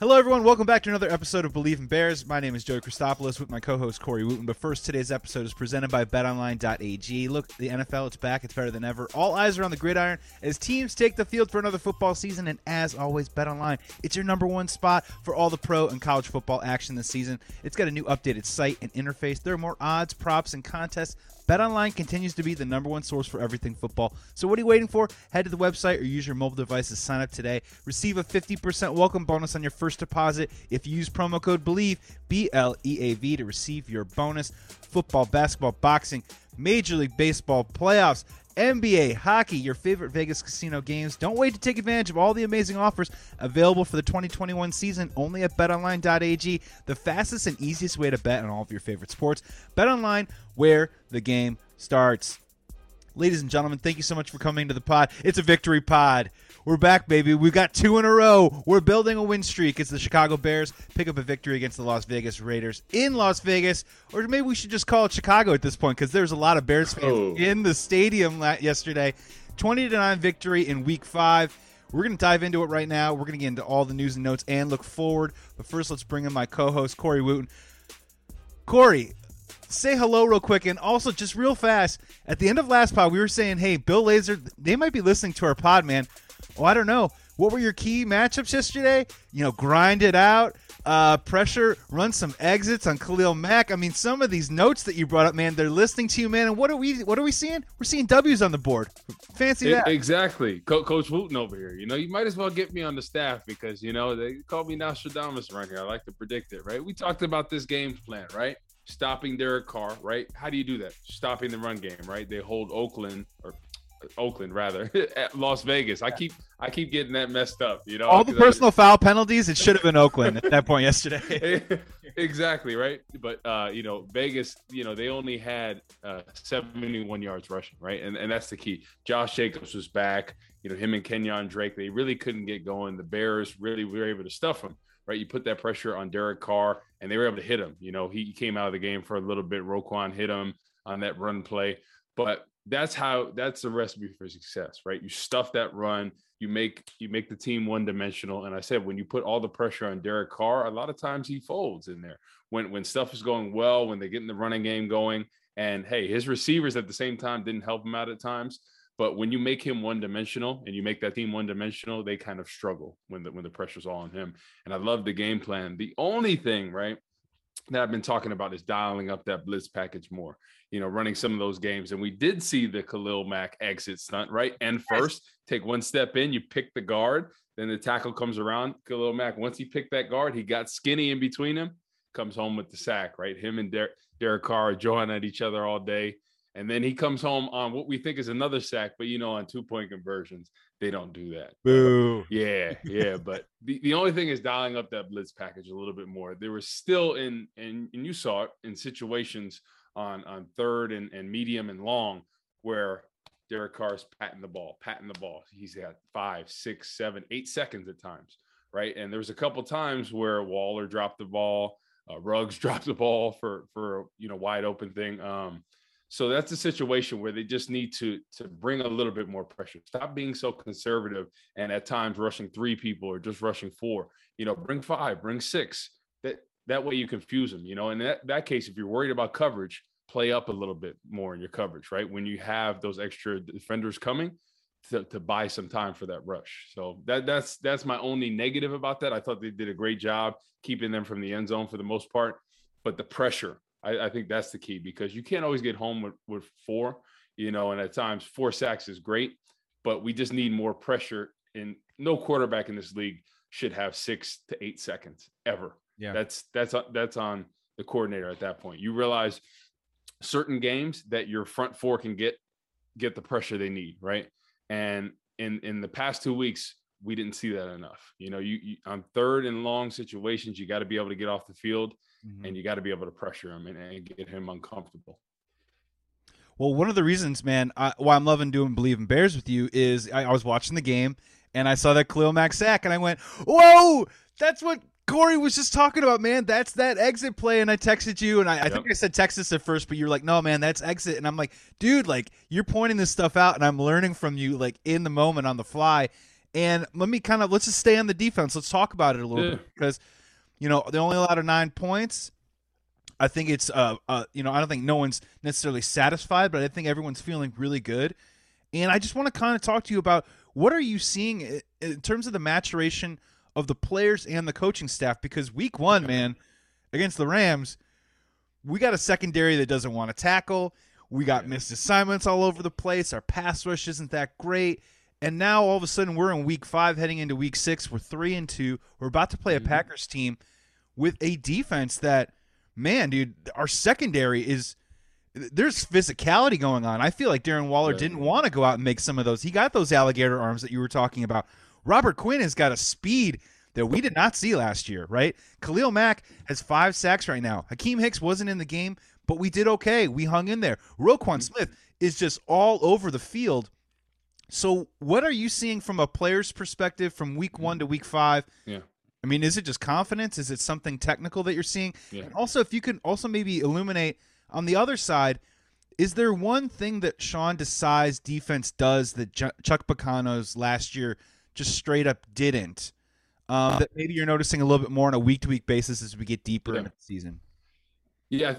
Hello, everyone. Welcome back to another episode of Bleav in Bears. My name is Joey Christopoulos with my co-host Corey Wooten. But first, today's episode is presented by BetOnline.ag. Look, the NFL, it's back. It's better than ever. All eyes are on the gridiron as teams take the field for another football season. And as always, BetOnline, it's your number one spot for all the pro and college football action this season. It's got a new updated site and interface. There are more odds, props, and contests BetOnline continues to be the number one source for everything football. So what are you waiting for? Head to the website or use your mobile device to sign up today. Receive a 50% welcome bonus on your first deposit if you use promo code BLEAV, B L E A V, to receive your bonus. Football, basketball, boxing, Major League Baseball playoffs. NBA, hockey, your favorite Vegas casino games. Don't wait to take advantage of all the amazing offers available for the 2021 season only at betonline.ag, the fastest and easiest way to bet on all of your favorite sports. BetOnline, where the game starts. Ladies and gentlemen, thank you so much for coming to the pod. It's a victory pod. We're back, baby. We've got two in a row. We're building a win streak as the Chicago Bears pick up a victory against the Las Vegas Raiders in Las Vegas. Or maybe we should just call it Chicago at this point because there's a lot of Bears fans Oh. in the stadium yesterday. 20 to 9 victory in week five. We're going to dive into it right now. We're going to get into all the news and notes and look forward. But first, let's bring in my co host, Corey Wooten. Corey, say hello real quick and also just real fast at the end of last pod we were saying hey Bill Lazor they might be listening to our pod man oh i don't know what were your key matchups yesterday you know grind it out uh, pressure run some exits on khalil mack i mean some of these notes that you brought up man they're listening to you man and what are we what are we seeing we're seeing w's on the board fancy that exactly, Co- Coach Wooten over here. You know, you might as well get me on the staff because you know they call me Nostradamus around here. I like to predict it, right? We talked about this game plan, right? Stopping Derek Carr, right? How do you do that? Stopping the run game, right? They hold Oakland or Oakland rather at Las Vegas. I keep I keep getting that messed up. You know, all the 'cause I- personal foul penalties it should have been oakland at that point yesterday. Exactly right? But uh you know vegas you know they only had uh 71 yards rushing right? And and that's the key. Josh jacobs was back. You know him and Kenyan Drake they really couldn't get going. The bears really were able to stuff him right? You put that pressure on derek carr and they were able to hit him. You know he came out of the game for a little bit. Roquan hit him on that run play. But that's how that's the recipe for success right you stuff that run you make you make the team one dimensional. And I said when you put all the pressure on Derek Carr, a lot of times he folds in there. When when stuff is going well, when they're getting the running game going, and hey, his receivers at the same time didn't help him out at times. But when you make him one dimensional and you make that team one dimensional, they kind of struggle when the when the pressure's all on him. And I love the game plan. The only thing, right, that I've been talking about is dialing up that blitz package more. You know, running some of those games, and we did see the Khalil Mack exit stunt, right? And first, take one step in, you pick the guard, then the tackle comes around. Khalil Mack, once he picked that guard, he got skinny in between him, comes home with the sack, right? Him and Der- Derek Carr are jawing at each other all day. And then he comes home on what we think is another sack, but you know, on two point conversions, they don't do that. boo Yeah, yeah, but the, the only thing is dialing up that blitz package a little bit more. There was still in and and you saw it in situations on on third and, and medium and long where Derek Carr's patting the ball, patting the ball. He's got five, six, seven, eight seconds at times, right? And there was a couple times where Waller dropped the ball, uh, Ruggs dropped the ball for for you know wide open thing. Um, so that's a situation where they just need to to bring a little bit more pressure. Stop being so conservative and at times rushing three people or just rushing four. You know, bring five, bring six. That that way you confuse them. You know, in that that case, if you're worried about coverage, play up a little bit more in your coverage. Right when you have those extra defenders coming. To, to buy some time for that rush, so that that's that's my only negative about that. I thought they did a great job keeping them from the end zone for the most part, but the pressure I, I think that's the key because you can't always get home with, with four, you know, and at times four sacks is great, but we just need more pressure. And no quarterback in this league should have six to eight seconds ever. Yeah. That's that's that's on the coordinator at that point. You realize certain games that your front four can get get the pressure they need, right? And in in the past two weeks, we didn't see that enough. You know, you, you on third and long situations, you got to be able to get off the field mm-hmm. and you got to be able to pressure him and, and, get him uncomfortable. Well, one of the reasons, man, I, why I'm loving doing Bleav in Bears with you is I, I was watching the game and I saw that Khalil Mack sack and I went, whoa, that's what Corey was just talking about, man. That's that exit play. And I texted you, and I, I think I said Texas at first, but you're like, no, man, that's exit. And I'm like, dude, like, you're pointing this stuff out, and I'm learning from you, like, in the moment on the fly. And let me kind of let's just stay on the defense. Let's talk about it a little yeah. bit because, you know, they only allowed nine points. I think it's, uh, uh, you know, I don't think no one's necessarily satisfied, but I think everyone's feeling really good. And I just want to kind of talk to you about what are you seeing in terms of the maturation of the players and the coaching staff because week one, man, against the Rams, we got a secondary that doesn't want to tackle. We got missed assignments all over the place. Our pass rush isn't that great. And now all of a sudden we're in week five heading into week six. We're three and two. We're about to play a mm-hmm. Packers team with a defense that, man, dude, our secondary is there's physicality going on. I feel like Darren Waller didn't want to go out and make some of those. He got those alligator arms that you were talking about. Robert Quinn has got a speed that we did not see last year, right? Khalil Mack has five sacks right now. Akiem Hicks wasn't in the game, but we did okay. We hung in there. Roquan Smith is just all over the field. So, what are you seeing from a player's perspective from week one to week five? Yeah. I mean, is it just confidence? Is it something technical that you're seeing? Yeah. And also, if you can also maybe illuminate on the other side, is there one thing that Sean Desai's defense does that Chuck Pagano's last year just straight up didn't. Um, that maybe you're noticing a little bit more on a week to week basis as we get deeper yeah. into the season. Yeah,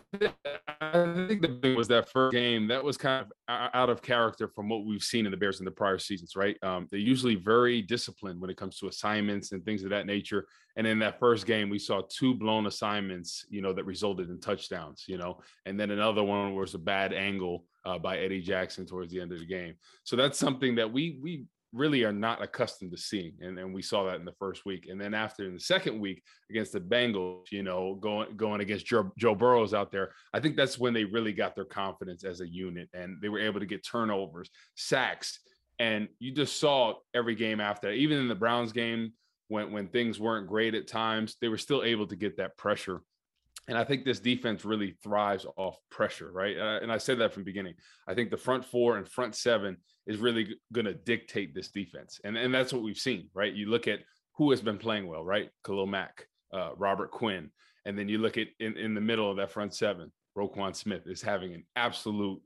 I think the thing was that first game that was kind of out of character from what we've seen in the Bears in the prior seasons, right? Um, they're usually very disciplined when it comes to assignments and things of that nature. And in that first game, we saw two blown assignments, you know, that resulted in touchdowns, you know, and then another one was a bad angle uh, by Eddie Jackson towards the end of the game. So that's something that we we really are not accustomed to seeing. And, and we saw that in the first week. And then after in the second week against the Bengals, you know, going going against Joe, Joe Burrows out there, I think that's when they really got their confidence as a unit and they were able to get turnovers, sacks. And you just saw every game after, even in the Browns game, when when things weren't great at times, they were still able to get that pressure and I think this defense really thrives off pressure, right? Uh, and I said that from the beginning. I think the front four and front seven is really going to dictate this defense. And, and that's what we've seen, right? You look at who has been playing well, right? Khalil Mack, uh, Robert Quinn. And then you look at in, in the middle of that front seven, Roquan Smith is having an absolute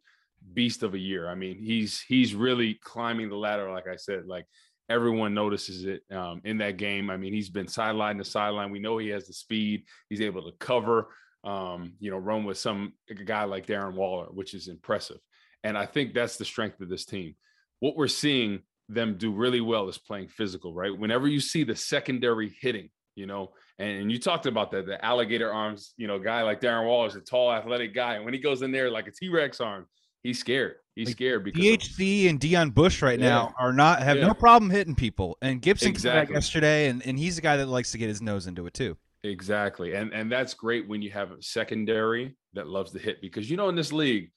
beast of a year. I mean, he's he's really climbing the ladder, like I said. Like everyone notices it um, in that game. I mean, he's been sideline to sideline. We know he has the speed. He's able to cover, um, you know, run with some guy like Darren Waller, which is impressive. And I think that's the strength of this team. What we're seeing them do really well is playing physical, right? Whenever you see the secondary hitting, you know, and, you talked about that, the alligator arms, you know, guy like Darren Waller is a tall, athletic guy. And when he goes in there like a T Rex arm, he's scared. He's like scared because DHC and Deon Bush right yeah. now are not have yeah. no problem hitting people. And Gipson exactly. came back yesterday, and, and he's a guy that likes to get his nose into it too. Exactly, and and that's great when you have a secondary that loves to hit because you know in this league,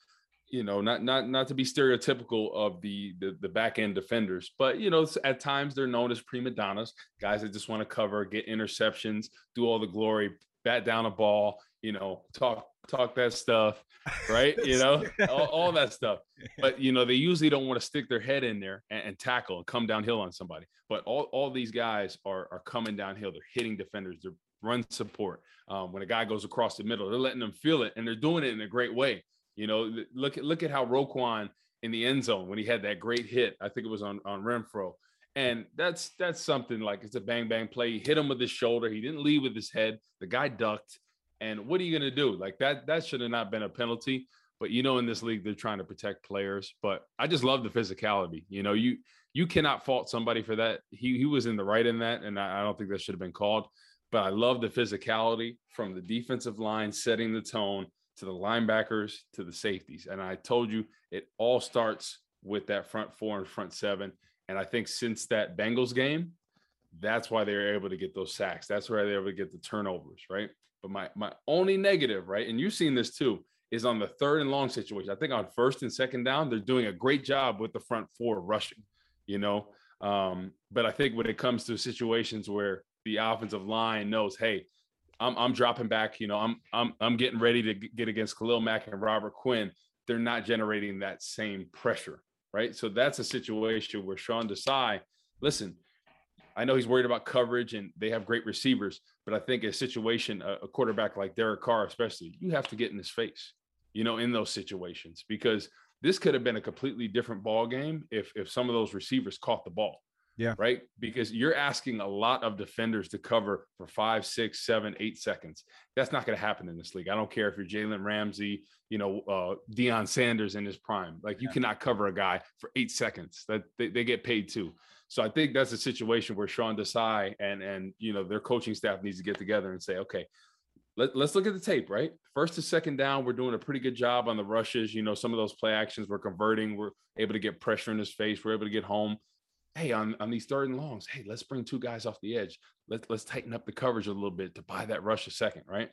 you know not not not to be stereotypical of the the, the back end defenders, but you know at times they're known as prima donnas, guys that just want to cover, get interceptions, do all the glory, bat down a ball, you know, talk talk that stuff, right? you know, all, all, that stuff. But you know, they usually don't want to stick their head in there and, and, tackle and come downhill on somebody. But all, all these guys are are coming downhill. They're hitting defenders. They're run support. Um, when a guy goes across the middle, they're letting them feel it, and they're doing it in a great way. You know, look at look at how Roquan in the end zone when he had that great hit. I think it was on on Renfrow. And that's that's something like it's a bang bang play. He hit him with his shoulder. He didn't lead with his head. The guy ducked and what are you going to do? Like that, that should have not been a penalty. But you know, in this league, they're trying to protect players. But I just love the physicality. You know, you you cannot fault somebody for that. He he was in the right in that, and I, I don't think that should have been called. But I love the physicality from the defensive line, setting the tone, to the linebackers to the safeties. And I told you it all starts with that front four and front seven. And I think since that Bengals game, that's why they were able to get those sacks. That's why they were able to get the turnovers, right? But my my only negative, right, and you've seen this too, is on the third and long situation. I think on first and second down, they're doing a great job with the front four rushing, you know. Um, but I think when it comes to situations where the offensive line knows, hey, I'm I'm dropping back, you know, I'm I'm I'm getting ready to get against Khalil Mack and Robert Quinn. They're not generating that same pressure, right? So that's a situation where Sean Desai, listen, I know he's worried about coverage and they have great receivers, but I think a situation, a, a quarterback like Derek Carr, especially, you have to get in his face, you know, in those situations because this could have been a completely different ball game if if some of those receivers caught the ball. Yeah. Right. Because you're asking a lot of defenders to cover for five, six, seven, eight seconds. That's not going to happen in this league. I don't care if you're Jalen Ramsey, you know, uh, Deion Sanders in his prime. Like you yeah. cannot cover a guy for eight seconds. That they, they get paid too. So I think that's a situation where Sean Desai and and you know their coaching staff needs to get together and say, okay, let, us look at the tape, right? First to second down, we're doing a pretty good job on the rushes. You know, some of those play actions we're converting. We're able to get pressure in his face. We're able to get home. Hey, on, on these third and longs, hey, let's bring two guys off the edge. Let's let's tighten up the coverage a little bit to buy that rush a second, right?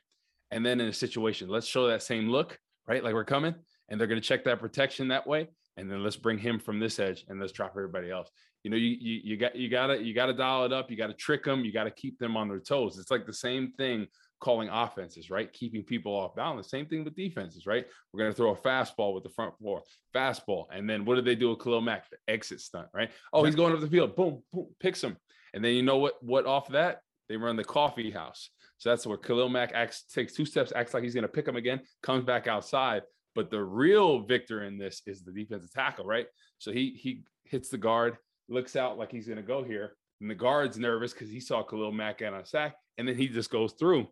And then in a situation, let's show that same look, right? Like we're coming, and they're going to check that protection that way. And then let's bring him from this edge and let's drop everybody else you know, you, you, you got, you gotta, you gotta dial it up. You gotta trick them. You gotta keep them on their toes. It's like the same thing calling offenses, right? Keeping people off balance. Same thing with defenses, right? We're going to throw a fastball with the front four, fastball. And then what do they do with Khalil Mack? The exit stunt, right? Oh, he's going up the field. Boom, boom, picks him. And then you know what? What off that? They run the coffee house. So that's where Khalil Mack acts, takes two steps, acts like he's going to pick him again, comes back outside. But the real victor in this is the defensive tackle, right? So he he hits the guard, looks out like he's going to go here. And the guard's nervous because he saw Khalil Mack get a sack, and then he just goes through.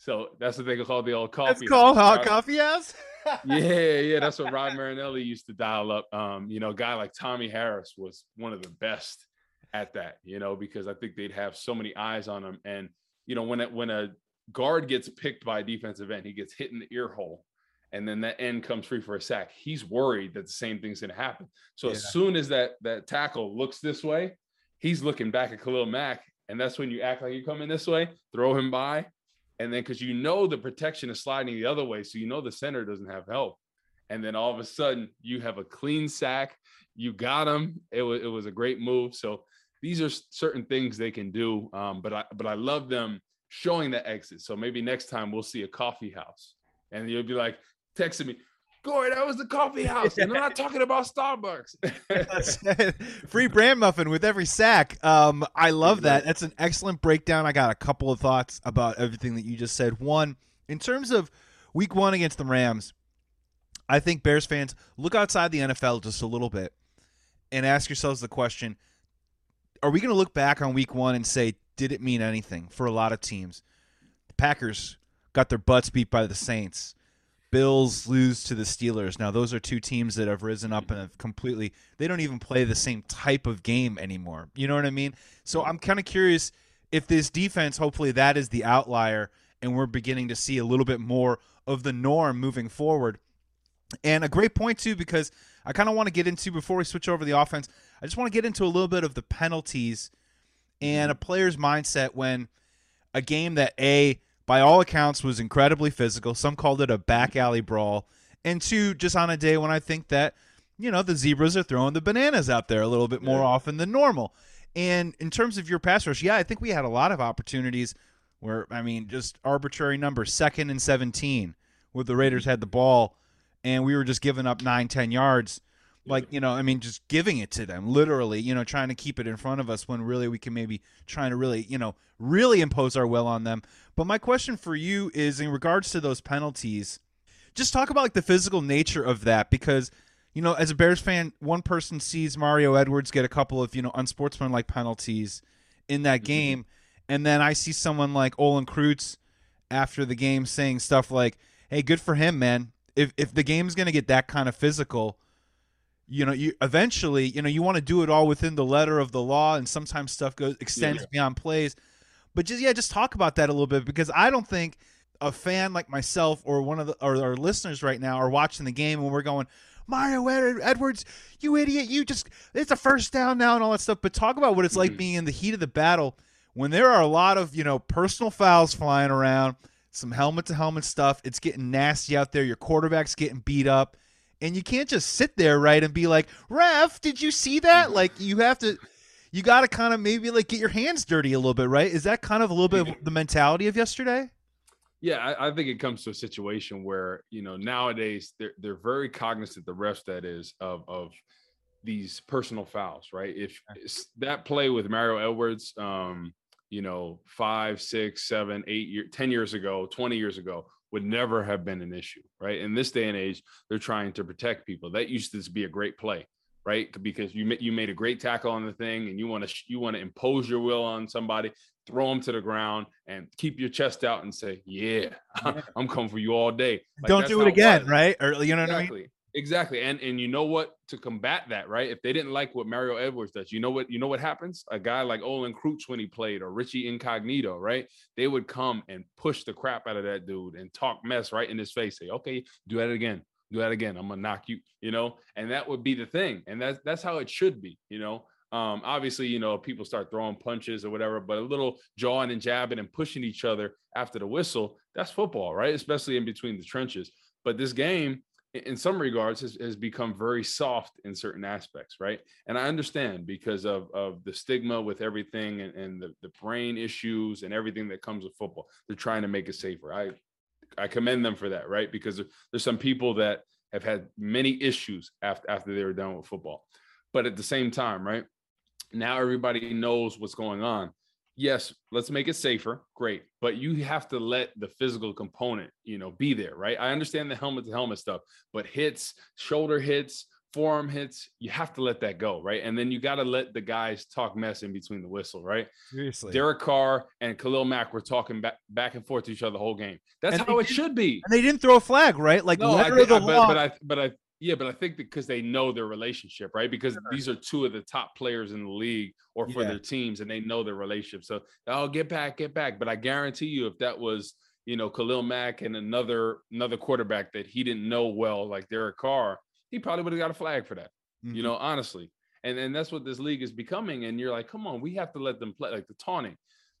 So that's what they call the old coffee. It's called hot coffee house. yeah, yeah, that's what Rod Marinelli used to dial up. Um, you know, a guy like Tommie Harris was one of the best at that. You know, because I think they'd have so many eyes on him, and you know, when it, when a guard gets picked by a defensive end, he gets hit in the ear hole and then that end comes free for a sack. He's worried that the same thing's going to happen. So yeah. as soon as that that tackle looks this way, he's looking back at Khalil Mack, and that's when you act like you're coming this way, throw him by, and then because you know the protection is sliding the other way, so you know the center doesn't have help, and then all of a sudden you have a clean sack. You got him. It was it was a great move. So these are certain things they can do. Um, but I but I love them showing the exit. So maybe next time we'll see a coffee house and you'll be like, texted me, Corey, that was the coffee house. And I'm not talking about Starbucks. Free brand muffin with every sack. Um, I love that. That's an excellent breakdown. I got a couple of thoughts about everything that you just said. One, in terms of week one against the Rams, I think Bears fans look outside the NFL just a little bit and ask yourselves the question Are we going to look back on week one and say, did it mean anything for a lot of teams? The Packers got their butts beat by the Saints. Bills lose to the Steelers. Now, those are two teams that have risen up and have completely, they don't even play the same type of game anymore. You know what I mean? So I'm kind of curious if this defense, hopefully, that is the outlier and we're beginning to see a little bit more of the norm moving forward. And a great point, too, because I kind of want to get into, before we switch over the offense, I just want to get into a little bit of the penalties and a player's mindset when a game that, A, by all accounts, was incredibly physical. Some called it a back alley brawl. And two, just on a day when I think that, you know, the zebras are throwing the bananas out there a little bit more yeah. often than normal. And in terms of your pass rush, yeah, I think we had a lot of opportunities where, I mean, just arbitrary numbers, second and 17, where the Raiders had the ball and we were just giving up nine, 10 yards like you know i mean just giving it to them literally you know trying to keep it in front of us when really we can maybe trying to really you know really impose our will on them. But my question for you is in regards to those penalties just talk about like the physical nature of that because you know as a bears fan one person sees mario edwards get a couple of you know unsportsmanlike penalties in that mm-hmm. game. And then i see someone like olin kreutz after the game saying stuff like hey good for him man. If if the game's going to get that kind of physical you know you eventually you know you want to do it all within the letter of the law and sometimes stuff goes extends yeah. beyond plays but just yeah just talk about that a little bit because i don't think a fan like myself or one of the or our listeners right now are watching the game and we're going, Mario Edwards, you idiot, you just it's a first down now and all that stuff. But talk about what it's like Mhm. being in the heat of the battle when there are a lot of, you know, personal fouls flying around, some helmet to helmet stuff. It's getting nasty out there. Your quarterback's getting beat up. And you can't just sit there, right, and be like, "Ref, did you see that?" Like you have to you got to kind of maybe like get your hands dirty a little bit, right? Is that kind of a little bit of the mentality of yesterday? Yeah, I, I think it comes to a situation where you know nowadays they're they're very cognizant the refs that is of of these personal fouls, right? If that play with Mario Edwards, um, you know, five, six, seven, eight year, ten years ago, twenty years ago, would never have been an issue, right? In this day and age, they're trying to protect people. That used to be a great play, right? Because you you made a great tackle on the thing, and you want to you want to impose your will on somebody, throw them to the ground, and keep your chest out and say, "Yeah, I'm coming for you all day." Like, Don't do it again, right? Or you know what I mean? Exactly. And and you know what to combat that, right? If they didn't like what Mario Edwards does, you know what you know what happens? A guy like Olin Kreutz when he played or Richie Incognito, right? They would come and push the crap out of that dude and talk mess right in his face. Say, okay, do that again. Do that again. I'm gonna knock you, you know, and that would be the thing. And that's that's how it should be, you know. Um, obviously, you know, people start throwing punches or whatever, but a little jawing and jabbing and pushing each other after the whistle, that's football, right? Especially in between the trenches. But this game, in- some regards has, has become very soft in certain aspects right? And i understand because of of the stigma with everything and, and the, the brain issues and everything that comes with football. They're trying to make it safer. I i commend them for that right? Because there's some people that have had many issues after after they were done with football. But at the same time right now everybody knows what's going on yes let's make it safer great but you have to let the physical component you know be there right? I understand the helmet to helmet stuff but hits shoulder hits forearm hits you have to let that go right? And then you got to let the guys talk mess in between the whistle right? Seriously. derek carr and khalil mack were talking back back and forth to each other the whole game. That's And how it should be. and they didn't throw a flag, right? Like no, I letter think, of the but, but I, but I, yeah, but I think because they know their relationship, right? Because these are two of the top players in the league or for Yeah. their teams, and they know their relationship. So, oh, get back, get back. But I guarantee you, if that was, you know, Khalil Mack and another another quarterback that he didn't know well, like Derek Carr, he probably would have got a flag for that. Mhm. You know, honestly. And and that's what this league is becoming. And you're like, come on, we have to let them play like the taunting.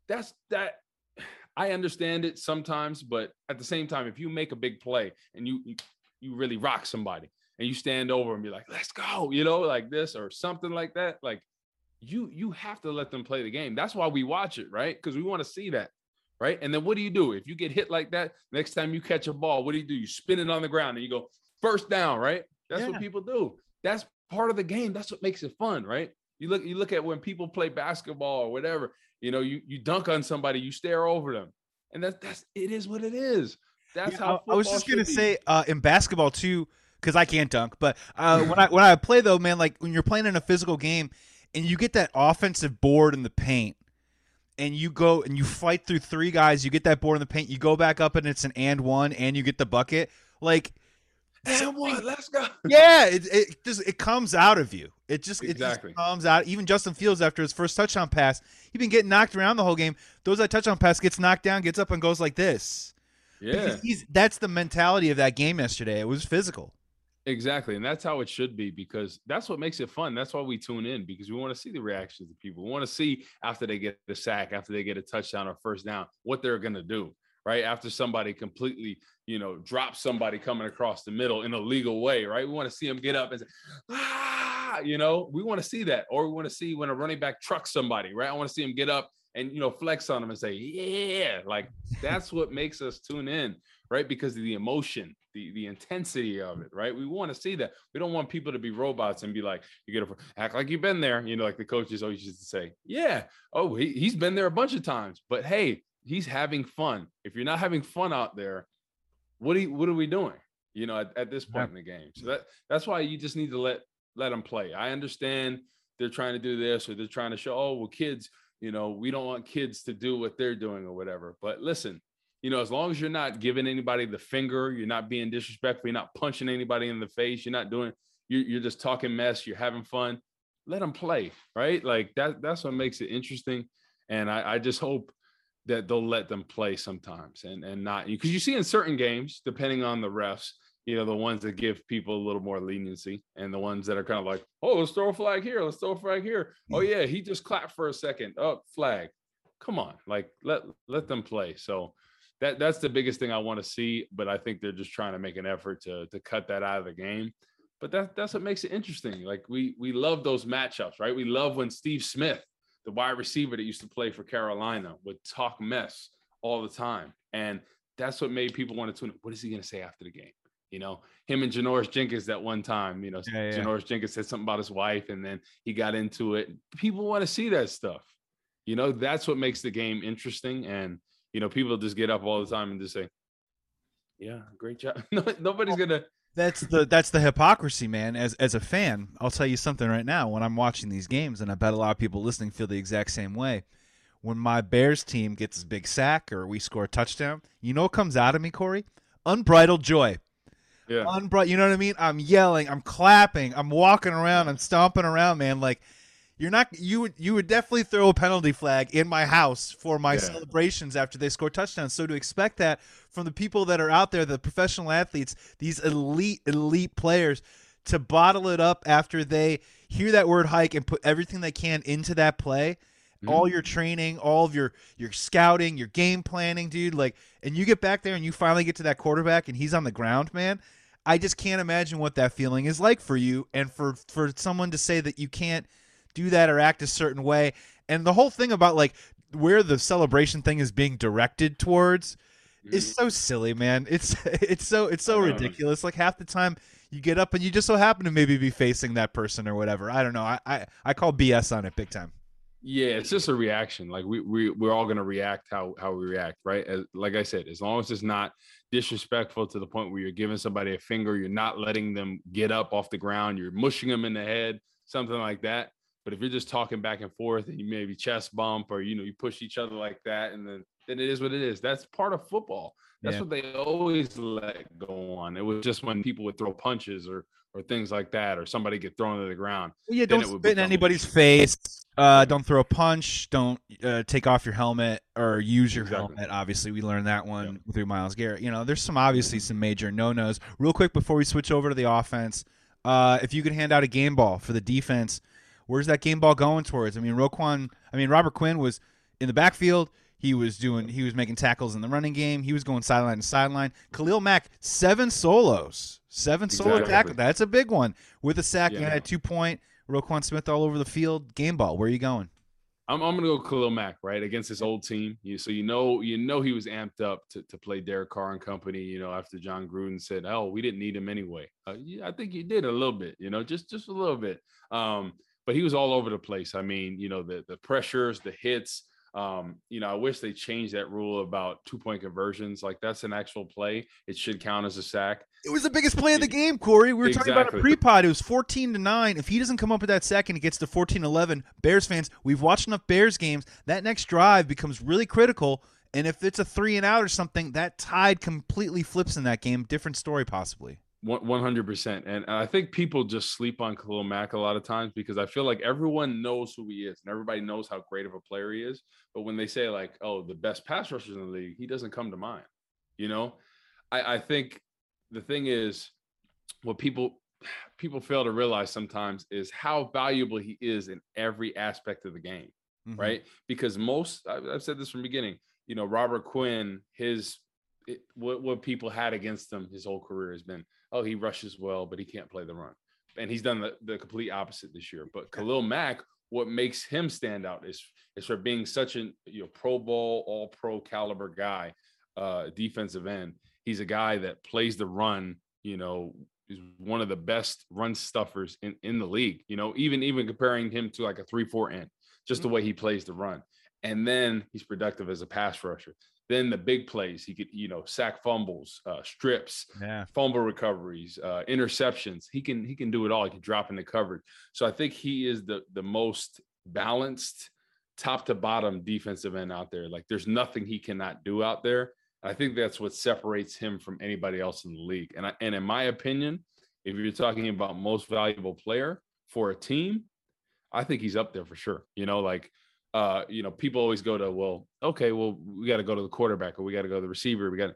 That's that. I understand it sometimes, but at the same time, if you make a big play and you you, you really rock somebody and you stand over and be like, let's go, you know, like this or something like that, like you you have to let them play the game. That's why we watch it, right? Because we want to see that. Right. And then what do you do? If you get hit like that, next time you catch a ball, what do you do? You spin it on the ground and you go first down, right? That's Yeah. what people do. That's part of the game. That's what makes it fun, right? You look, you look at when people play basketball or whatever, you know, you you dunk on somebody, you stare over them. And that's that's it is what it is. That's Yeah, how I, I was just gonna be. say uh, in basketball too, because I can't dunk. But uh, when I when I play though, man, like when you're playing in a physical game and you get that offensive board in the paint, and you go and you fight through three guys, you get that board in the paint, you go back up and it's an and one, and you get the bucket. Like, and what? Let's go. yeah, it, it just it comes out of you. It just it just comes out. Even Justin Fields after his first touchdown pass, he'd been getting knocked around the whole game. Those that touchdown pass gets knocked down, gets up and goes like this. Yeah. He's that's the mentality of that game yesterday. It was physical. Exactly. And that's how it should be because that's what makes it fun. That's why we tune in because we want to see the reactions of people. We want to see after they get the sack, after they get a touchdown or first down, what they're going to do, right? After somebody completely, you know, drops somebody coming across the middle in a legal way, right? We want to see them get up and say, ah, you know, we want to see that. Or we want to see when a running back trucks somebody, right? I want to see him get up and, you know, flex on them and say, yeah, like that's what makes us tune in right? Because of the emotion, the the intensity of it, right? We want to see that. We don't want people to be robots and be like, you get to act like you've been there, you know, like the coaches always used to say, yeah, oh, he, he's been there a bunch of times, but hey, he's having fun. If you're not having fun out there, what are you, what are we doing? You know, at, at this point in the game. So that that's why you just need to let let them play. I understand they're trying to do this or they're trying to show, oh, well, kids, you know, we don't want kids to do what they're doing or whatever. But listen, you know, as long as you're not giving anybody the finger, you're not being disrespectful, you're not punching anybody in the face, you're not doing, you're, you're just talking mess, you're having fun. Let them play, right? Like that. That's what makes it interesting. And I, I just hope that they'll let them play sometimes and and not because you see in certain games, depending on the refs, you know, the ones that give people a little more leniency and the ones that are kind of like, oh, let's throw a flag here, let's throw a flag here. Mm. Oh yeah, he just clapped for a second. Oh, flag. Come on, like let let them play. So that that's the biggest thing I want to see. But I think they're just trying to make an effort to to cut that out of the game. But that that's what makes it interesting. Like we we love those matchups, right? We love when Steve Smith, the wide receiver that used to play for Carolina, would talk mess all the time, and that's what made people want to tune. In. What is he going to say after the game? You know, him and Janoris Jenkins that one time, you know, yeah, yeah. Janoris Jenkins said something about his wife and then he got into it. People want to see that stuff. You know, that's what makes the game interesting. And, you know, people just get up all the time and just say, yeah, great job. No, nobody's to. That's the that's the hypocrisy, man. As as a fan, I'll tell you something right now. When I'm watching these games, and I bet a lot of people listening feel the exact same way. When my Bears team gets a big sack or we score a touchdown, you know what comes out of me, Corey? Unbridled joy. Yeah. Unbrought, you know what I mean? I'm yelling, I'm clapping, I'm walking around, I'm stomping around, man. Like you're not you would you would definitely throw a penalty flag in my house for my yeah. celebrations after they score touchdowns. So to expect that from the people that are out there, the professional athletes, these elite elite players, to bottle it up after they hear that word hike and put everything they can into that play mm-hmm. all your training, all of your your scouting, your game planning, dude. Like, and you get back there and you finally get to that quarterback and he's on the ground, man. I just can't imagine what that feeling is like for you and for for someone to say that you can't do that or act a certain way. And the whole thing about like where the celebration thing is being directed towards is mm-hmm. so silly, man. It's it's so it's so ridiculous. Like half the time you get up and you just so happen to maybe be facing that person or whatever. I don't know. I I, I call BS on it big time. Yeah, it's just a reaction. Like we we we're all gonna react how how we react, right? As, like I said, as long as it's not disrespectful to the point where you're giving somebody a finger, you're not letting them get up off the ground, you're mushing them in the head, something like that. But if you're just talking back and forth and you maybe chest bump or you know you push each other like that, and then then it is what it is. That's part of football. That's yeah. what they always let go on. It was just when people would throw punches or or things like that, or somebody get thrown to the ground. Well, yeah, don't spit in anybody's face. Uh, don't throw a punch. Don't uh, take off your helmet or use your exactly. helmet. Obviously, we learned that one yep. through Myles Garrett. You know, there's some obviously some major no nos. Real quick before we switch over to the offense, uh, if you could hand out a game ball for the defense, where's that game ball going towards? I mean, Roquan. I mean, Robert Quinn was in the backfield. He was doing. He was making tackles in the running game. He was going sideline to sideline. Khalil Mack seven solos, seven exactly. solo tackles. That's a big one with a sack yeah, and a two point. Roquan Smith all over the field. Game ball. Where are you going? I'm, I'm gonna go Khalil Mack right against his old team. You, so you know you know he was amped up to, to play Derek Carr and company. You know after Jon Gruden said, "Oh, we didn't need him anyway." Uh, yeah, I think he did a little bit. You know, just just a little bit. Um, but he was all over the place. I mean, you know the the pressures, the hits. Um, you know, I wish they changed that rule about two point conversions. Like that's an actual play. It should count as a sack. It was the biggest play of the game, Corey. We were exactly. talking about a pre-pod. It was 14 to 9. If he doesn't come up with that second, it gets to 14-11. Bears fans, we've watched enough Bears games. That next drive becomes really critical. And if it's a three and out or something, that tide completely flips in that game. Different story, possibly. One hundred percent, and I think people just sleep on Khalil Mack a lot of times because I feel like everyone knows who he is and everybody knows how great of a player he is. But when they say like, "Oh, the best pass rushers in the league," he doesn't come to mind. You know, I, I think the thing is, what people people fail to realize sometimes is how valuable he is in every aspect of the game, mm-hmm. right? Because most I've said this from the beginning. You know, Robert Quinn, his it, what what people had against him his whole career has been oh, he rushes well, but he can't play the run. And he's done the, the complete opposite this year. But Khalil Mack, what makes him stand out is is for being such a you know Pro Bowl, All Pro caliber guy, uh, defensive end. He's a guy that plays the run. You know, is one of the best run stuffers in, in the league. You know, even even comparing him to like a three four end, just the mm-hmm. way he plays the run. And then he's productive as a pass rusher. Then the big plays, he could, you know, sack fumbles, uh, strips, yeah. fumble recoveries, uh, interceptions. He can he can do it all. He can drop into coverage. So I think he is the the most balanced, top to bottom defensive end out there. Like there's nothing he cannot do out there. I think that's what separates him from anybody else in the league. And I, and in my opinion, if you're talking about most valuable player for a team, I think he's up there for sure. You know, like uh, you know, people always go to, well, okay, well, we got to go to the quarterback or we got to go to the receiver. We got,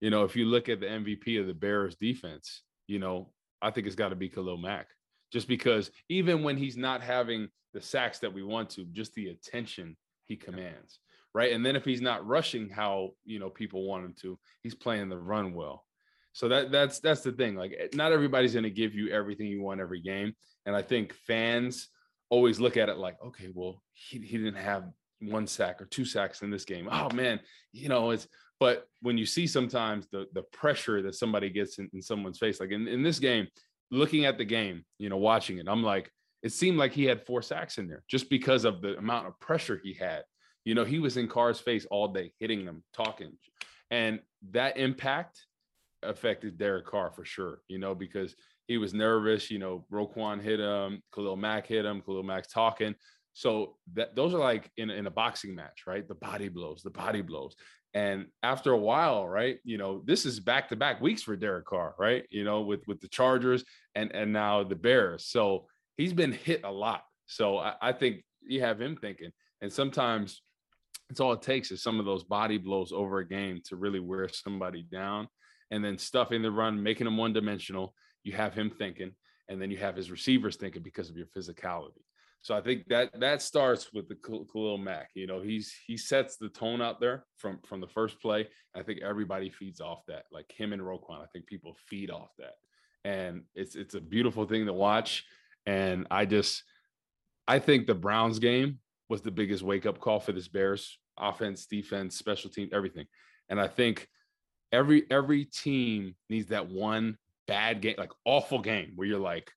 you know, if you look at the MVP of the Bears defense, you know, I think it's got to be Khalil Mack, just because even when he's not having the sacks that we want to, just the attention he commands, right? And then if he's not rushing how you know people want him to, he's playing the run well. So that that's that's the thing. Like, not everybody's going to give you everything you want every game, and I think fans always look at it like, okay, well, he, he didn't have one sack or two sacks in this game. Oh man, you know, it's but when you see sometimes the the pressure that somebody gets in, in someone's face, like in, in this game, looking at the game, you know, watching it, I'm like, it seemed like he had four sacks in there just because of the amount of pressure he had. You know, he was in Carr's face all day, hitting them, talking. And that impact affected Derek Carr for sure, you know, because he was nervous. You know, Roquan hit him, Khalil Mack hit him, Khalil Mack's talking. So that those are like in, in a boxing match, right? The body blows, the body blows. And after a while, right, you know, this is back to back weeks for Derek Carr, right? You know, with with the Chargers and and now the Bears. So he's been hit a lot. So I, I think you have him thinking. And sometimes it's all it takes is some of those body blows over a game to really wear somebody down. And then stuffing the run, making them one dimensional you have him thinking, and then you have his receivers thinking because of your physicality. So I think that that starts with the Khalil Mack. You know, he's he sets the tone out there from from the first play. I think everybody feeds off that. Like him and Roquan, I think people feed off that, and it's it's a beautiful thing to watch. And I just I think the Browns game was the biggest wake up call for this Bears offense, defense, special team, everything. And I think every every team needs that one bad game, like awful game where you're like,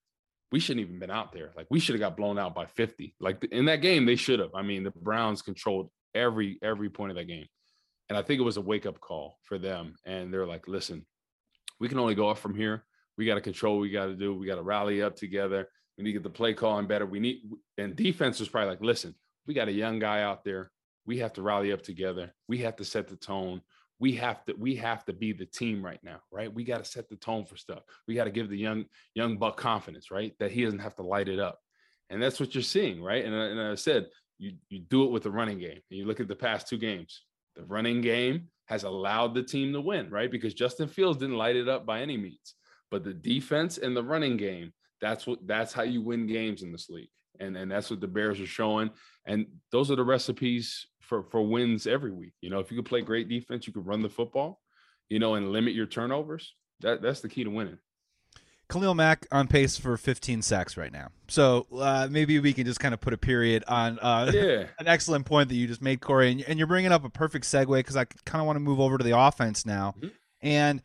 we shouldn't even been out there. Like we should have got blown out by 50. Like in that game, they should have. I mean, the Browns controlled every every point of that game. And I think it was a wake up call for them. And they're like, listen, we can only go up from here. We got to control we got to do. We got to rally up together. We need to get the play calling better. We need and defense was probably like, listen, we got a young guy out there. We have to rally up together. We have to set the tone we have to we have to be the team right now right? We got to set the tone for stuff. We got to give the young young buck confidence right? That he doesn't have to light it up. And that's what you're seeing right? And, and i said you you do it with the running game. And you look at the past two games. The running game has allowed the team to win right? Because justin fields didn't light it up by any means. But the defense and the running game that's what that's how you win games in this league. And and that's what the bears are showing. And those are the recipes for for wins every week. You know, if you could play great defense, you could run the football, you know, and limit your turnovers. That that's the key to winning. Khalil Mack on pace for 15 sacks right now. So uh, maybe we can just kind of put a period on uh, yeah. an excellent point that you just made, Corey. And, and you're bringing up a perfect segue because I kind of want to move over to the offense now. Mm-hmm. And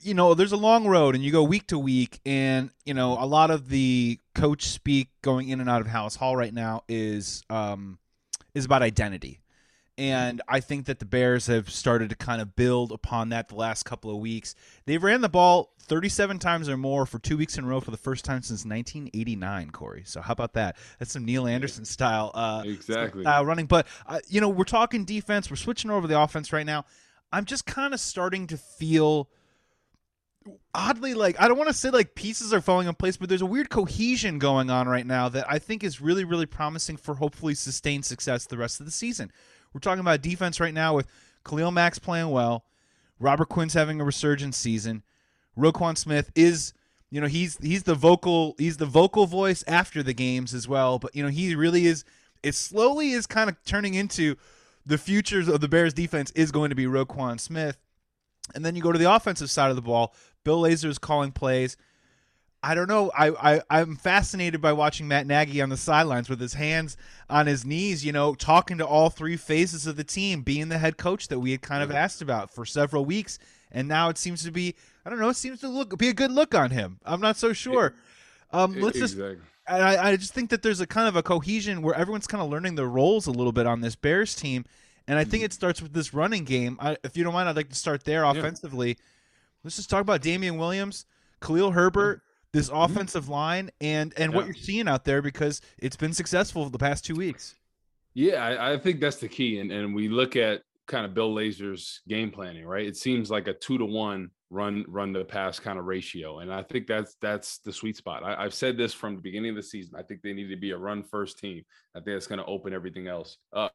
you know, there's a long road, and you go week to week, and you know, a lot of the coach speak going in and out of Halas Hall right now is um, is about identity. And I think that the Bears have started to kind of build upon that the last couple of weeks. They've ran the ball 37 times or more for two weeks in a row for the first time since 1989, Corey. So how about that? That's some Neal Anderson style, uh, exactly style running. But uh, you know, we're talking defense. We're switching over the offense right now. I'm just kind of starting to feel oddly like I don't want to say like pieces are falling in place, but there's a weird cohesion going on right now that I think is really, really promising for hopefully sustained success the rest of the season. We're talking about defense right now with Khalil Mack's playing well. Robert Quinn's having a resurgence season. Roquan Smith is, you know, he's he's the vocal he's the vocal voice after the games as well. But you know, he really is. It slowly is kind of turning into the futures of the Bears defense is going to be Roquan Smith. And then you go to the offensive side of the ball. Bill Lazor is calling plays. I don't know. I, I I'm fascinated by watching Matt Nagy on the sidelines with his hands on his knees, you know, talking to all three phases of the team, being the head coach that we had kind of asked about for several weeks, and now it seems to be I don't know, it seems to look be a good look on him. I'm not so sure. Um, let's exactly. just. I, I just think that there's a kind of a cohesion where everyone's kind of learning their roles a little bit on this Bears team, and I think mm-hmm. it starts with this running game. I, if you don't mind, I'd like to start there offensively. Yeah. Let's just talk about Damien Williams, Khalil Herbert, this mm-hmm. offensive line and and yeah. what you're seeing out there because it's been successful the past two weeks. Yeah, I, I, think that's the key. And and we look at kind of Bill Lazor's game planning, right? It seems like a two to one run run the pass kind of ratio. And I think that's that's the sweet spot. I, have said this from the beginning of the season. I think they need to be a run first team. I think that's going to open everything else up.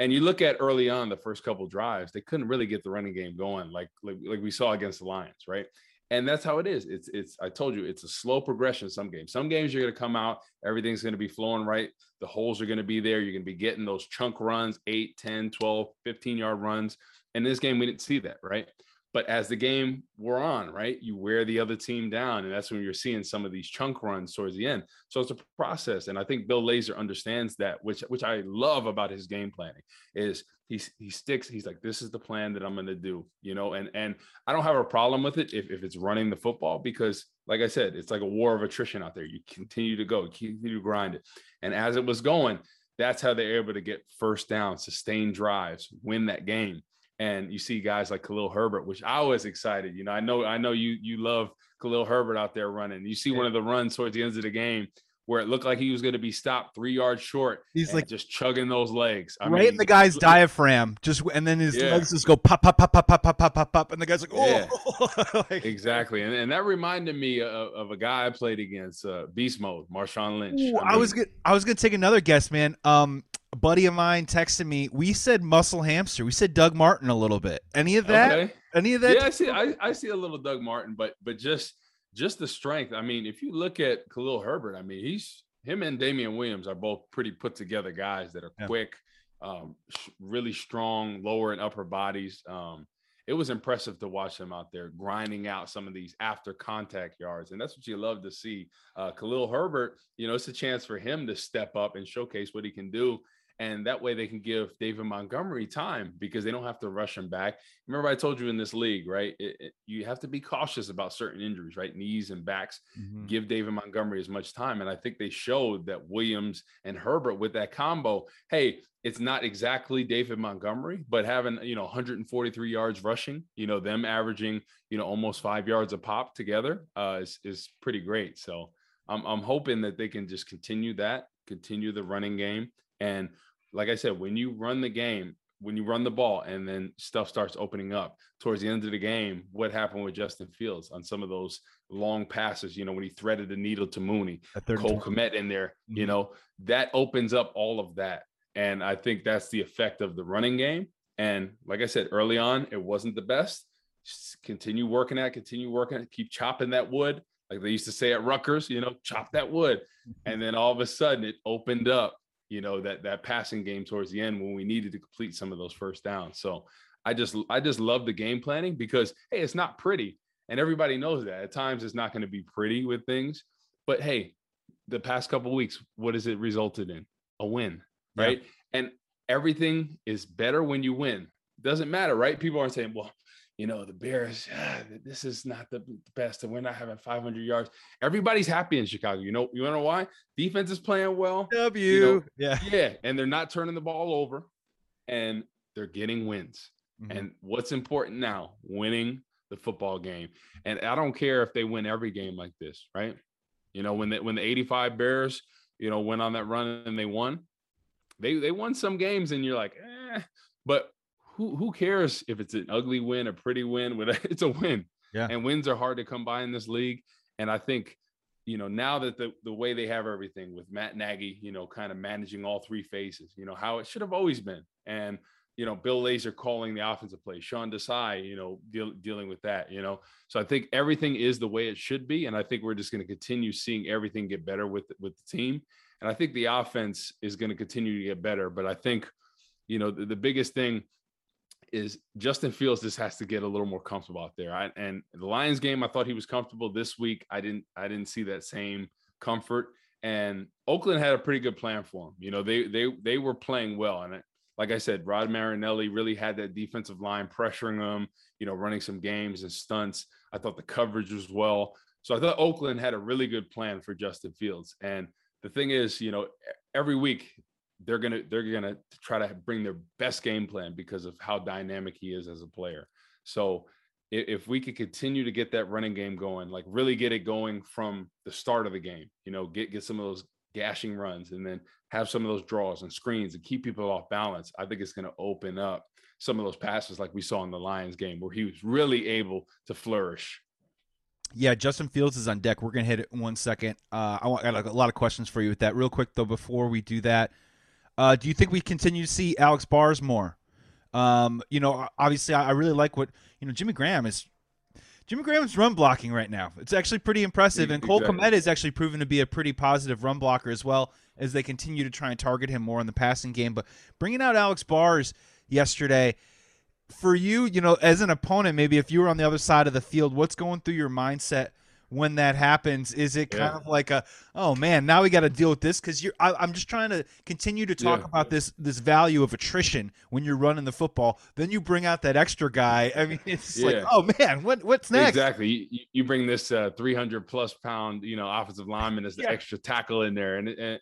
And you look at early on the first couple drives, they couldn't really get the running game going like like, like we saw against the Lions, right? And that's how it is. It's it's I told you it's a slow progression some games. Some games you're going to come out, everything's going to be flowing right. The holes are going to be there. You're going to be getting those chunk runs, 8, 10, 12, 15 yard runs. And this game we didn't see that, right? But as the game wore on, right, you wear the other team down, and that's when you're seeing some of these chunk runs towards the end. So it's a process, and I think Bill Lazor understands that, which which I love about his game planning is he he sticks. He's like, this is the plan that I'm going to do, you know, and and I don't have a problem with it if if it's running the football because, like I said, it's like a war of attrition out there. You continue to go, continue to grind it, and as it was going, that's how they're able to get first down, sustain drives, win that game and you see guys like Khalil Herbert, which I was excited. You know, I know I know you you love Khalil Herbert out there running. You see yeah. one of the runs towards the end of the game where it looked like he was going to be stopped three yards short. He's like just chugging those legs, I right mean, in the guy's diaphragm, just and then his yeah. legs just go pop, pop, pop, pop, pop, pop, pop, pop, pop, and the guy's like, oh, yeah. like, exactly. And, and that reminded me of, of, a guy I played against, uh, Beast Mode, Marshawn Lynch. Ooh, I, mean, I, was good. I was gonna take another guess, man. Um, a buddy of mine texted me. We said muscle hamster. We said Doug Martin a little bit. Any of that? Okay. Any of that? Yeah, I see. I, I see a little Doug Martin, but but just just the strength. I mean, if you look at Khalil Herbert, I mean, he's him and Damien Williams are both pretty put together guys that are yeah. quick, um, really strong lower and upper bodies. Um, it was impressive to watch them out there grinding out some of these after contact yards. And that's what you love to see. Uh, Khalil Herbert, you know, it's a chance for him to step up and showcase what he can do and that way they can give David Montgomery time because they don't have to rush him back. Remember, I told you in this league, right? It, it, you have to be cautious about certain injuries, right? Knees and backs. Mm-hmm. Give David Montgomery as much time, and I think they showed that Williams and Herbert with that combo. Hey, it's not exactly David Montgomery, but having you know 143 yards rushing, you know them averaging you know almost five yards a pop together uh, is is pretty great. So I'm I'm hoping that they can just continue that, continue the running game, and like I said, when you run the game, when you run the ball and then stuff starts opening up towards the end of the game, what happened with Justin Fields on some of those long passes, you know, when he threaded the needle to Mooney, Cole Kmet in there, mm-hmm. you know, that opens up all of that. And I think that's the effect of the running game. And like I said, early on, it wasn't the best. Just continue working at, continue working at, keep chopping that wood. Like they used to say at Rutgers, you know, chop that wood. Mm-hmm. And then all of a sudden it opened up you know that that passing game towards the end when we needed to complete some of those first downs. So i just i just love the game planning because hey it's not pretty and everybody knows that. At times it's not going to be pretty with things but hey the past couple weeks what has it resulted in? A win right? Yeah. and everything is better when you win. Doesn't matter right? People aren't saying well you know, the Bears, ah, this is not the best, and we're not having 500 yards. Everybody's happy in Chicago. You know, you know why? Defense is playing well. W, you know, yeah, yeah, and they're not turning the ball over, and they're getting wins. Mm-hmm. And what's important now? Winning the football game. And I don't care if they win every game like this, right? You know, when the when the 85 Bears, you know, went on that run and they won, they they won some games, and you're like, eh. But who who cares if it's an ugly win, a pretty win? It's a win. Yeah. And wins are hard to come by in this league. And I think, you know, now that the the way they have everything with Matt Nagy, you know, kind of managing all three phases, you know, how it should have always been. And you know, Bill Lazor calling the offensive play, Sean Desai, you know, deal, dealing with that, you know. So I think everything is the way it should be, and I think we're just going to continue seeing everything get better with with the team. And I think the offense is going to continue to get better. But I think, you know, the, the biggest thing is Justin Fields just has to get a little more comfortable out there. I, and the Lions game, I thought he was comfortable this week. I didn't I didn't see that same comfort. And Oakland had a pretty good plan for him. You know, they they they were playing well. And it, like I said, Rod Marinelli really had that defensive line pressuring them, you know, running some games and stunts. I thought the coverage was well. So I thought Oakland had a really good plan for Justin Fields. And the thing is, you know, every week they're gonna they're gonna try to bring their best game plan because of how dynamic he is as a player. So if we could continue to get that running game going, like really get it going from the start of the game, you know, get get some of those gashing runs and then have some of those draws and screens and keep people off balance, I think it's going to open up some of those passes like we saw in the Lions game where he was really able to flourish. Yeah, Justin Fields is on deck. We're gonna hit it in one second. Uh, I want got a lot of questions for you with that. Real quick though, before we do that, uh, do you think we continue to see Alex Bars more? Um, you know, obviously, I, I really like what you know. Jimmy Graham is Jimmy Graham's run blocking right now. It's actually pretty impressive, and Cole exactly. Kmet is actually proven to be a pretty positive run blocker as well as they continue to try and target him more in the passing game. But bringing out Alex Bars yesterday for you, you know, as an opponent, maybe if you were on the other side of the field, what's going through your mindset when that happens? Is it kind yeah. of like a, oh man, now we got to deal with this? Because you're, I, am just trying to continue to talk yeah. about this this value of attrition when you're running the football. Then you bring out that extra guy. I mean, it's yeah. like, oh man, what what's next? Exactly. You, you bring this uh, 300 plus pound, you know, offensive lineman as the extra tackle in there, and, and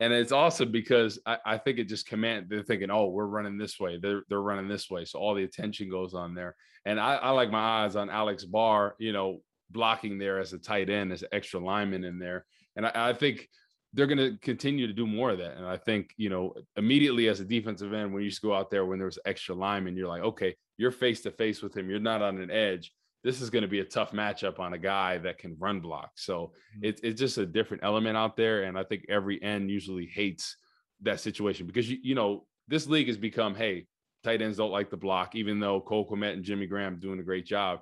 and it's awesome because I, I, think it just command they're thinking, oh, we're running this way, they're they're running this way, so all the attention goes on there. And I, I like my eyes on Alex Barr, you know, blocking there as a tight end, as an extra lineman in there, and I, I think they're going to continue to do more of that. And I think you know immediately as a defensive end, when you just go out there when there's extra lineman, you're like, okay, you're face to face with him, you're not on an edge this is going to be a tough matchup on a guy that can run block. So mm-hmm. it's it's just a different element out there, and I think every end usually hates that situation because you you know this league has become hey tight ends don't like the block, even though Cole Kmet and Jimmy Graham doing a great job.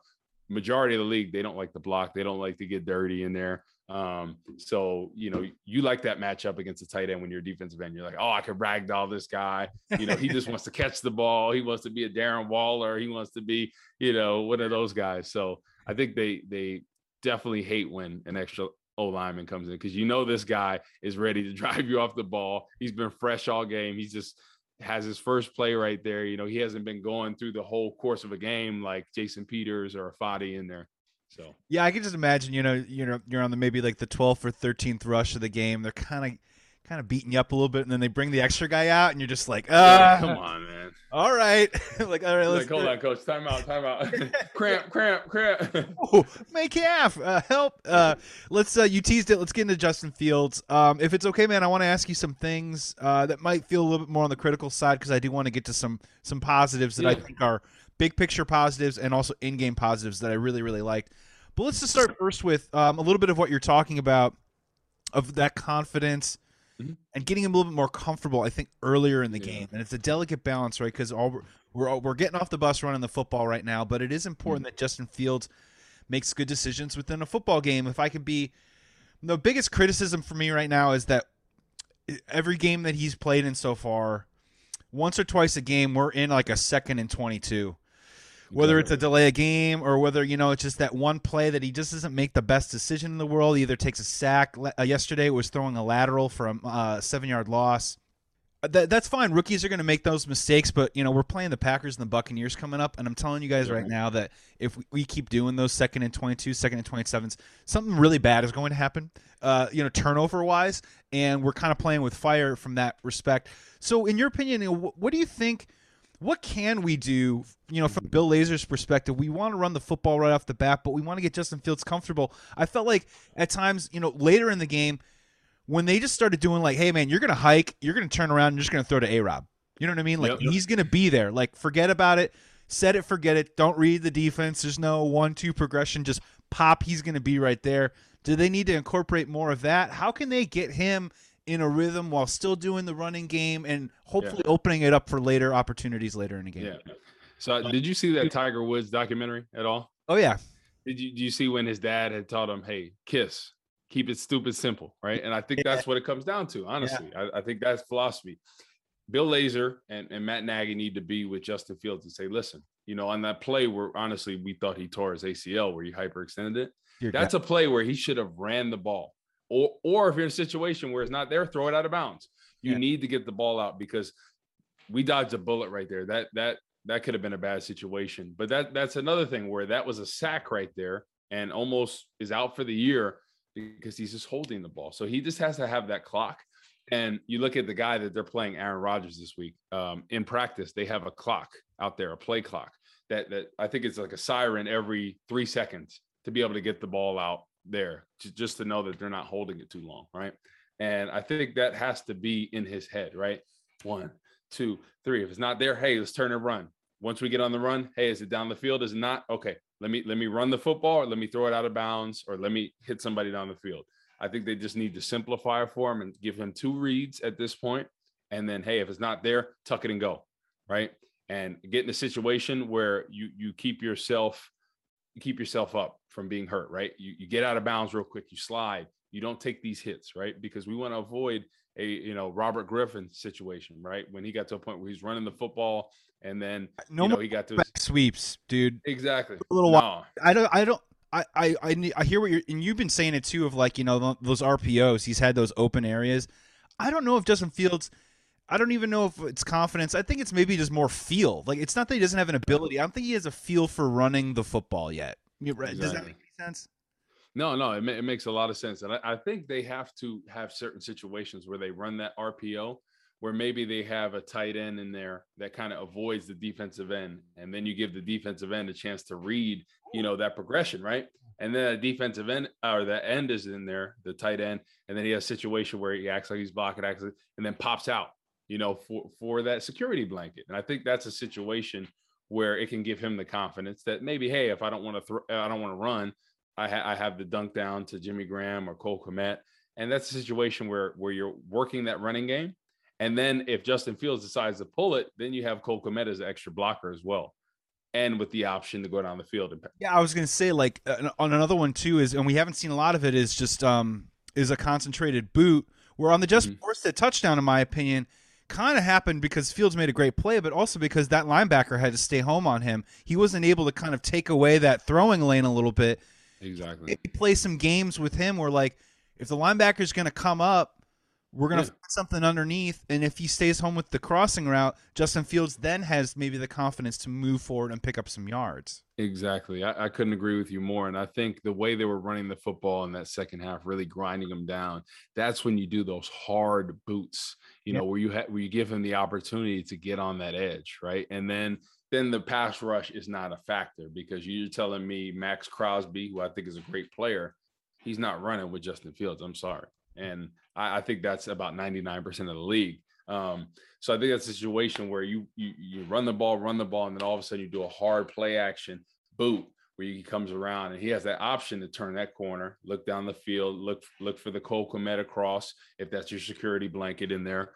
Majority of the league they don't like the block, they don't like to get dirty in there. Um, so you know, you like that matchup against a tight end when you're a defensive end. You're like, oh, I can ragdoll this guy. You know, he just wants to catch the ball. He wants to be a Darren Waller. He wants to be, you know, one of those guys. So I think they they definitely hate when an extra O lineman comes in because you know this guy is ready to drive you off the ball. He's been fresh all game. He's just has his first play right there. You know, he hasn't been going through the whole course of a game like Jason Peters or Fadi in there. So yeah, I can just imagine. You know, you know, you're on the maybe like the 12th or 13th rush of the game. They're kind of kind of beating you up a little bit, and then they bring the extra guy out, and you're just like, ah, come on, man. All right, like all right, let's like, hold on, coach. Time out, time out. cramp, cramp, cramp. oh, make half. Uh, help. Uh, let's. Uh, you teased it. Let's get into Justin Fields. Um, if it's okay, man, I want to ask you some things uh, that might feel a little bit more on the critical side because I do want to get to some some positives that yeah. I think are big picture positives and also in game positives that I really really liked. But let's just start first with um, a little bit of what you're talking about of that confidence mm-hmm. and getting him a little bit more comfortable. I think earlier in the yeah. game, and it's a delicate balance, right? Because all we're, we're we're getting off the bus running the football right now, but it is important mm-hmm. that Justin Fields makes good decisions within a football game. If I can be the biggest criticism for me right now is that every game that he's played in so far, once or twice a game, we're in like a second and 22. Whether it's a delay a game or whether, you know, it's just that one play that he just doesn't make the best decision in the world. He either takes a sack. Uh, yesterday was throwing a lateral from a uh, seven yard loss. Uh, that, that's fine. Rookies are going to make those mistakes, but you know we're playing the Packers and the Buccaneers coming up, and I'm telling you guys right now that if we, we keep doing those second and 22, second and 27s, something really bad is going to happen. Uh, you know, turnover wise, and we're kind of playing with fire from that respect. So, in your opinion, what do you think? What can we do? You know, from Bill Lazor's perspective, we want to run the football right off the bat, but we want to get Justin Fields comfortable. I felt like at times, you know, later in the game when they just started doing like, hey man, you're gonna hike, you're gonna turn around, and you're just gonna throw to A Rob. You know what I mean? Like yep, yep. he's gonna be there. Like forget about it. Set it, forget it. Don't read the defense. There's no one two progression. Just pop. He's gonna be right there. Do they need to incorporate more of that? How can they get him in a rhythm while still doing the running game and hopefully yeah. opening it up for later opportunities later in the game? Yeah. So uh, did you see that Tiger Woods documentary at all? Oh yeah. Did you, did you see when his dad had taught him, "Hey, kiss, keep it stupid simple, right? And I think yeah. that's what it comes down to, honestly. Yeah. I, I, think that's philosophy. Bill Lazor and, and Matt Nagy need to be with Justin Fields and say, listen, you know, on that play where honestly we thought he tore his ACL where he hyperextended it. You're that's a play where he should have ran the ball. Or or if you're in a situation where it's not there, throw it out of bounds. You yeah. need to get the ball out because we dodged a bullet right there. That that that could have been a bad situation. But that that's another thing where that was a sack right there and almost is out for the year because he's just holding the ball. So he just has to have that clock. And you look at the guy that they're playing, Aaron Rodgers, this week. Um, in practice, they have a clock out there, a play clock that that I think it's like a siren every three seconds to be able to get the ball out there, to, just to know that they're not holding it too long, right? And I think that has to be in his head, right? One, two, three. If it's not there, hey, let's turn and run. once we get on the run, hey, is it down the field? Is it not? Okay, let me let me run the football, or let me throw it out of bounds, or let me hit somebody down the field. I think they just need to simplify for him and give him two reads at this point, and then hey, if it's not there, tuck it and go, right? And get in a situation where you you keep yourself you keep yourself up from being hurt, right? You you get out of bounds real quick, you slide, you don't take these hits, right? Because we want to avoid a you know Robert Griffin situation, right? When he got to a point where he's running the football and then uh, no you know he got to his... sweeps, dude. Exactly. A little no. while. I don't. I don't. I, I I I hear what you're and you've been saying it too of like you know those RPOs he's had those open areas. I don't know if Justin Fields. I don't even know if it's confidence. I think it's maybe just more feel. Like it's not that he doesn't have an ability. I don't think he has a feel for running the football yet. Exactly. Does that make sense? No, no, it, it makes a lot of sense, and I, I think they have to have certain situations where they run that RPO where maybe they have a tight end in there that kind of avoids the defensive end and then you give the defensive end a chance to read you know that progression right and then a defensive end or the end is in there the tight end and then he has a situation where he acts like he's blocking acts like, and then pops out you know for for that security blanket and i think that's a situation where it can give him the confidence that maybe hey if i don't want to throw i don't want to run I, ha- I have the dunk down to jimmy graham or cole Kmet. and that's a situation where where you're working that running game and then if Justin Fields decides to pull it, then you have Cole Kmet as an extra blocker as well. And with the option to go down the field. Yeah, I was going to say like uh, on another one too is, and we haven't seen a lot of it is just um is a concentrated boot. Where on the just mm-hmm. forced it touchdown, in my opinion, kind of happened because Fields made a great play, but also because that linebacker had to stay home on him. He wasn't able to kind of take away that throwing lane a little bit. Exactly. play some games with him where like if the linebacker's going to come up we're going to yeah. find something underneath. And if he stays home with the crossing route, Justin Fields then has maybe the confidence to move forward and pick up some yards. Exactly. I, I, couldn't agree with you more. And I think the way they were running the football in that second half, really grinding them down, that's when you do those hard boots, you know, where you have where you give him the opportunity to get on that edge, right? And then then the pass rush is not a factor because you're telling me Maxx Crosby, who I think is a great player, he's not running with Justin Fields. I'm sorry. And I, I think that's about 99% of the league. Um, so I think that's a situation where you, you you run the ball, run the ball, and then all of a sudden you do a hard play action boot where he comes around and he has that option to turn that corner, look down the field, look look for the Cole across if that's your security blanket in there,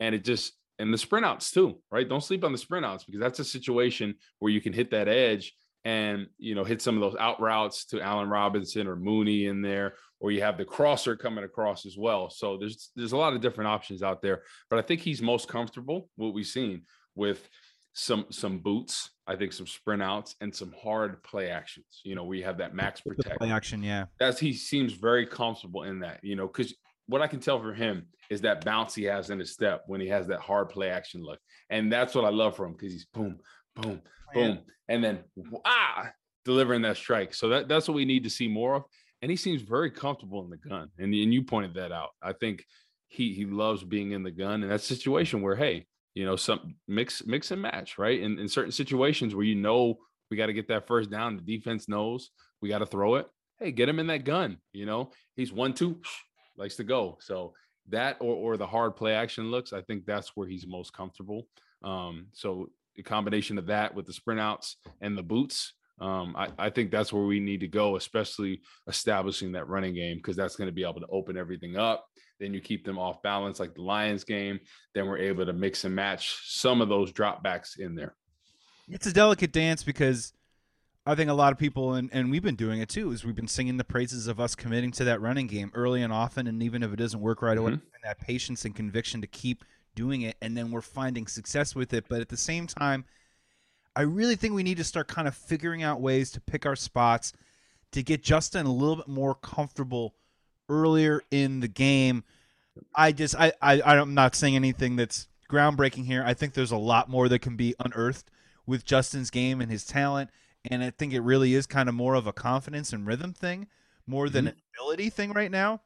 and it just and the sprint outs too, right? Don't sleep on the sprint outs because that's a situation where you can hit that edge and you know hit some of those out routes to Allen Robinson or Mooney in there, or you have the crosser coming across as well. So there's there's a lot of different options out there, but I think he's most comfortable what we've seen with some some boots, I think some sprint outs and some hard play actions. You know, we have that max protect play action, yeah. That's he seems very comfortable in that. You know, because what I can tell for him is that bounce he has in his step when he has that hard play action look, and that's what I love from him because he's boom, boom, boom, and then ah, delivering that strike. So that that's what we need to see more of. And he seems very comfortable in the gun. And, and you pointed that out. I think he he loves being in the gun in that situation where hey, you know, some mix mix and match, right? In in certain situations where you know we got to get that first down, the defense knows we got to throw it. Hey, get him in that gun. You know, he's one two, likes to go. So that or or the hard play action looks, I think that's where he's most comfortable. Um, so a combination of that with the sprint outs and the boots, um, I, I think that's where we need to go, especially establishing that running game, because that's going to be able to open everything up. Then you keep them off balance, like the Lions game. Then we're able to mix and match some of those dropbacks in there. It's a delicate dance because I think a lot of people, and, and we've been doing it too, is we've been singing the praises of us committing to that running game early and often. And even if it doesn't work right away, mm-hmm. that patience and conviction to keep doing it, and then we're finding success with it. But at the same time, I really think we need to start kind of figuring out ways to pick our spots to get Justin a little bit more comfortable earlier in the game. I just I, I I'm not saying anything that's groundbreaking here. I think there's a lot more that can be unearthed with Justin's game and his talent, and I think it really is kind of more of a confidence and rhythm thing more than mm-hmm. an ability thing right now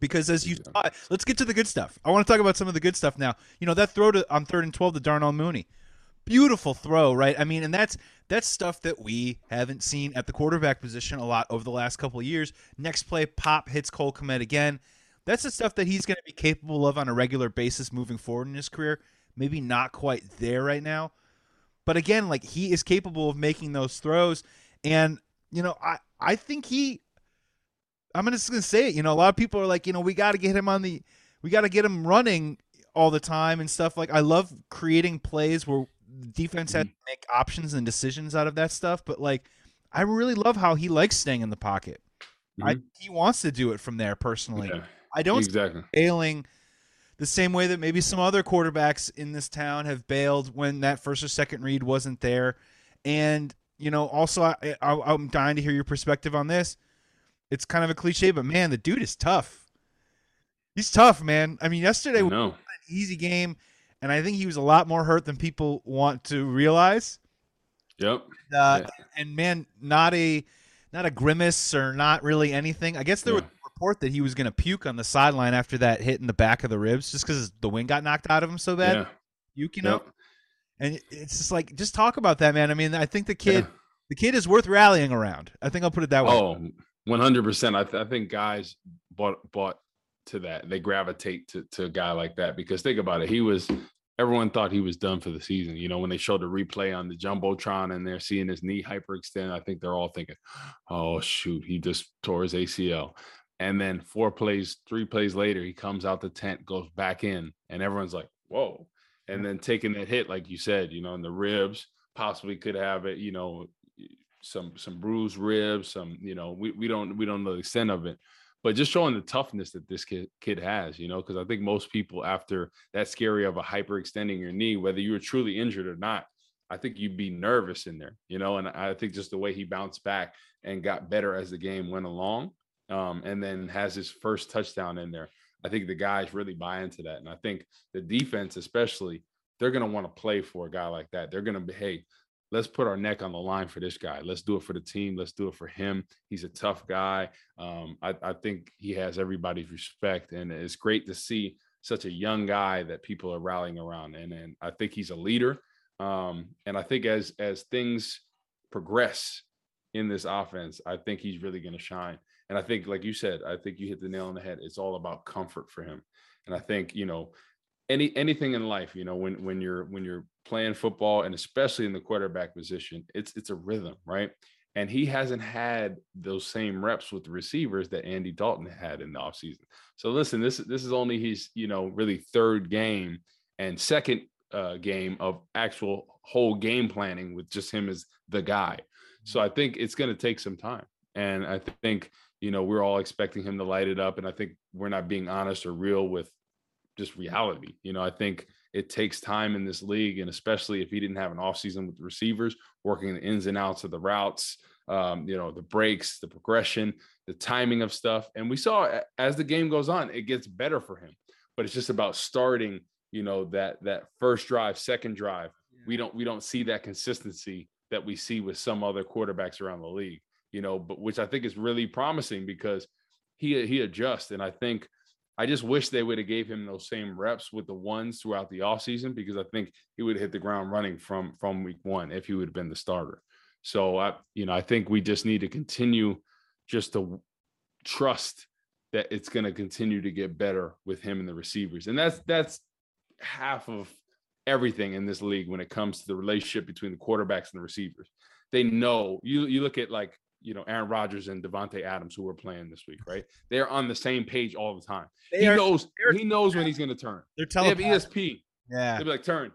because as you thought, let's get to the good stuff. I want to talk about some of the good stuff now. You know that throw to on third and twelve to Darnell Mooney, beautiful throw, right? I mean, and that's that's stuff that we haven't seen at the quarterback position a lot over the last couple of years. Next play, pop hits Cole Kmet again. That's the stuff that he's going to be capable of on a regular basis moving forward in his career. Maybe not quite there right now, But again, like he is capable of making those throws, and you know, I I think he. I'm just gonna say it. You know, a lot of people are like, you know, we got to get him on the, we got to get him running all the time and stuff. Like I love creating plays where defense had to make options and decisions out of that stuff. But like, I really love how he likes staying in the pocket. I Mhm. he wants to do it from there personally. Yeah, I don't exactly. him bailing the same way that maybe some other quarterbacks in this town have bailed when that first or second read wasn't there. And you know, also I, I I'm dying to hear your perspective on this. It's kind of a cliche, but man, the dude is tough. He's tough, man. I mean, yesterday I was an easy game, and I think he was a lot more hurt than people want to realize. Yep. Uh, Yeah. And man, not a not a grimace or not really anything. I guess there Yeah. was a report that he was going to puke on the sideline after that hit in the back of the ribs, just because the wind got knocked out of him so bad. Yeah. Puke, you know. Yep. And it's just like, just talk about that, man. I mean, I think the kid, Yeah. the kid is worth rallying around. I think I'll put it that way. Oh, 100%. I, th- I think guys bought bought to that. They gravitate to, to a guy like that because think about it. He was, everyone thought he was done for the season. You know, when they showed the replay on the Jumbotron and they're seeing his knee hyperextend, I think they're all thinking, oh, shoot, he just tore his ACL. And then four plays, three plays later, he comes out the tent, goes back in, and everyone's like, whoa. And then taking that hit, like you said, you know, in the ribs, possibly could have it, you know, some some bruised ribs, some you know we, we don't we don't know the extent of it, but just showing the toughness that this kid kid has, you know, because I think most people after that scary of a hyperextending your knee, whether you were truly injured or not, I think you'd be nervous in there, you know, and I think just the way he bounced back and got better as the game went along, um, and then has his first touchdown in there. I think the guys really buy into that, and I think the defense, especially, they're going to want to play for a guy like that. They're going to be, hey, let's put our neck on the line for this guy. Let's do it for the team. Let's do it for him. He's a tough guy. Um, I, I think he has everybody's respect, and it's great to see such a young guy that people are rallying around. And and I think he's a leader. Um, and I think as as things progress in this offense, I think he's really going to shine. And I think, like you said, I think you hit the nail on the head. It's all about comfort for him. And I think you know any anything in life, you know, when when you're when you're playing football and especially in the quarterback position, it's it's a rhythm, right? And he hasn't had those same reps with the receivers that Andy Dalton had in the offseason. So listen, this this is only his, you know, really third game and second uh, game of actual whole game planning with just him as the guy. So I think it's going to take some time. And I think, you know, we're all expecting him to light it up. And I think we're not being honest or real with just reality. You know, I think it takes time in this league, and especially if he didn't have an offseason with the receivers, working the ins and outs of the routes, um, you know, the breaks, the progression, the timing of stuff. And we saw as the game goes on, it gets better for him. But it's just about starting, you know, that that first drive, second drive. We don't we don't see that consistency that we see with some other quarterbacks around the league, you know, but which I think is really promising because he he adjusts. And I think I just wish they would have gave him those same reps with the ones throughout the offseason because I think he would have hit the ground running from from week one if he would have been the starter. So I, you know, I think we just need to continue just to trust that it's going to continue to get better with him and the receivers. And that's that's half of everything in this league when it comes to the relationship between the quarterbacks and the receivers. They know you you look at like you know Aaron Rodgers and Davante Adams who were playing this week, right? They're on the same page all the time. They he are- knows he knows when he's going to turn. They're telling They have ESP. Yeah. They'll be like turn,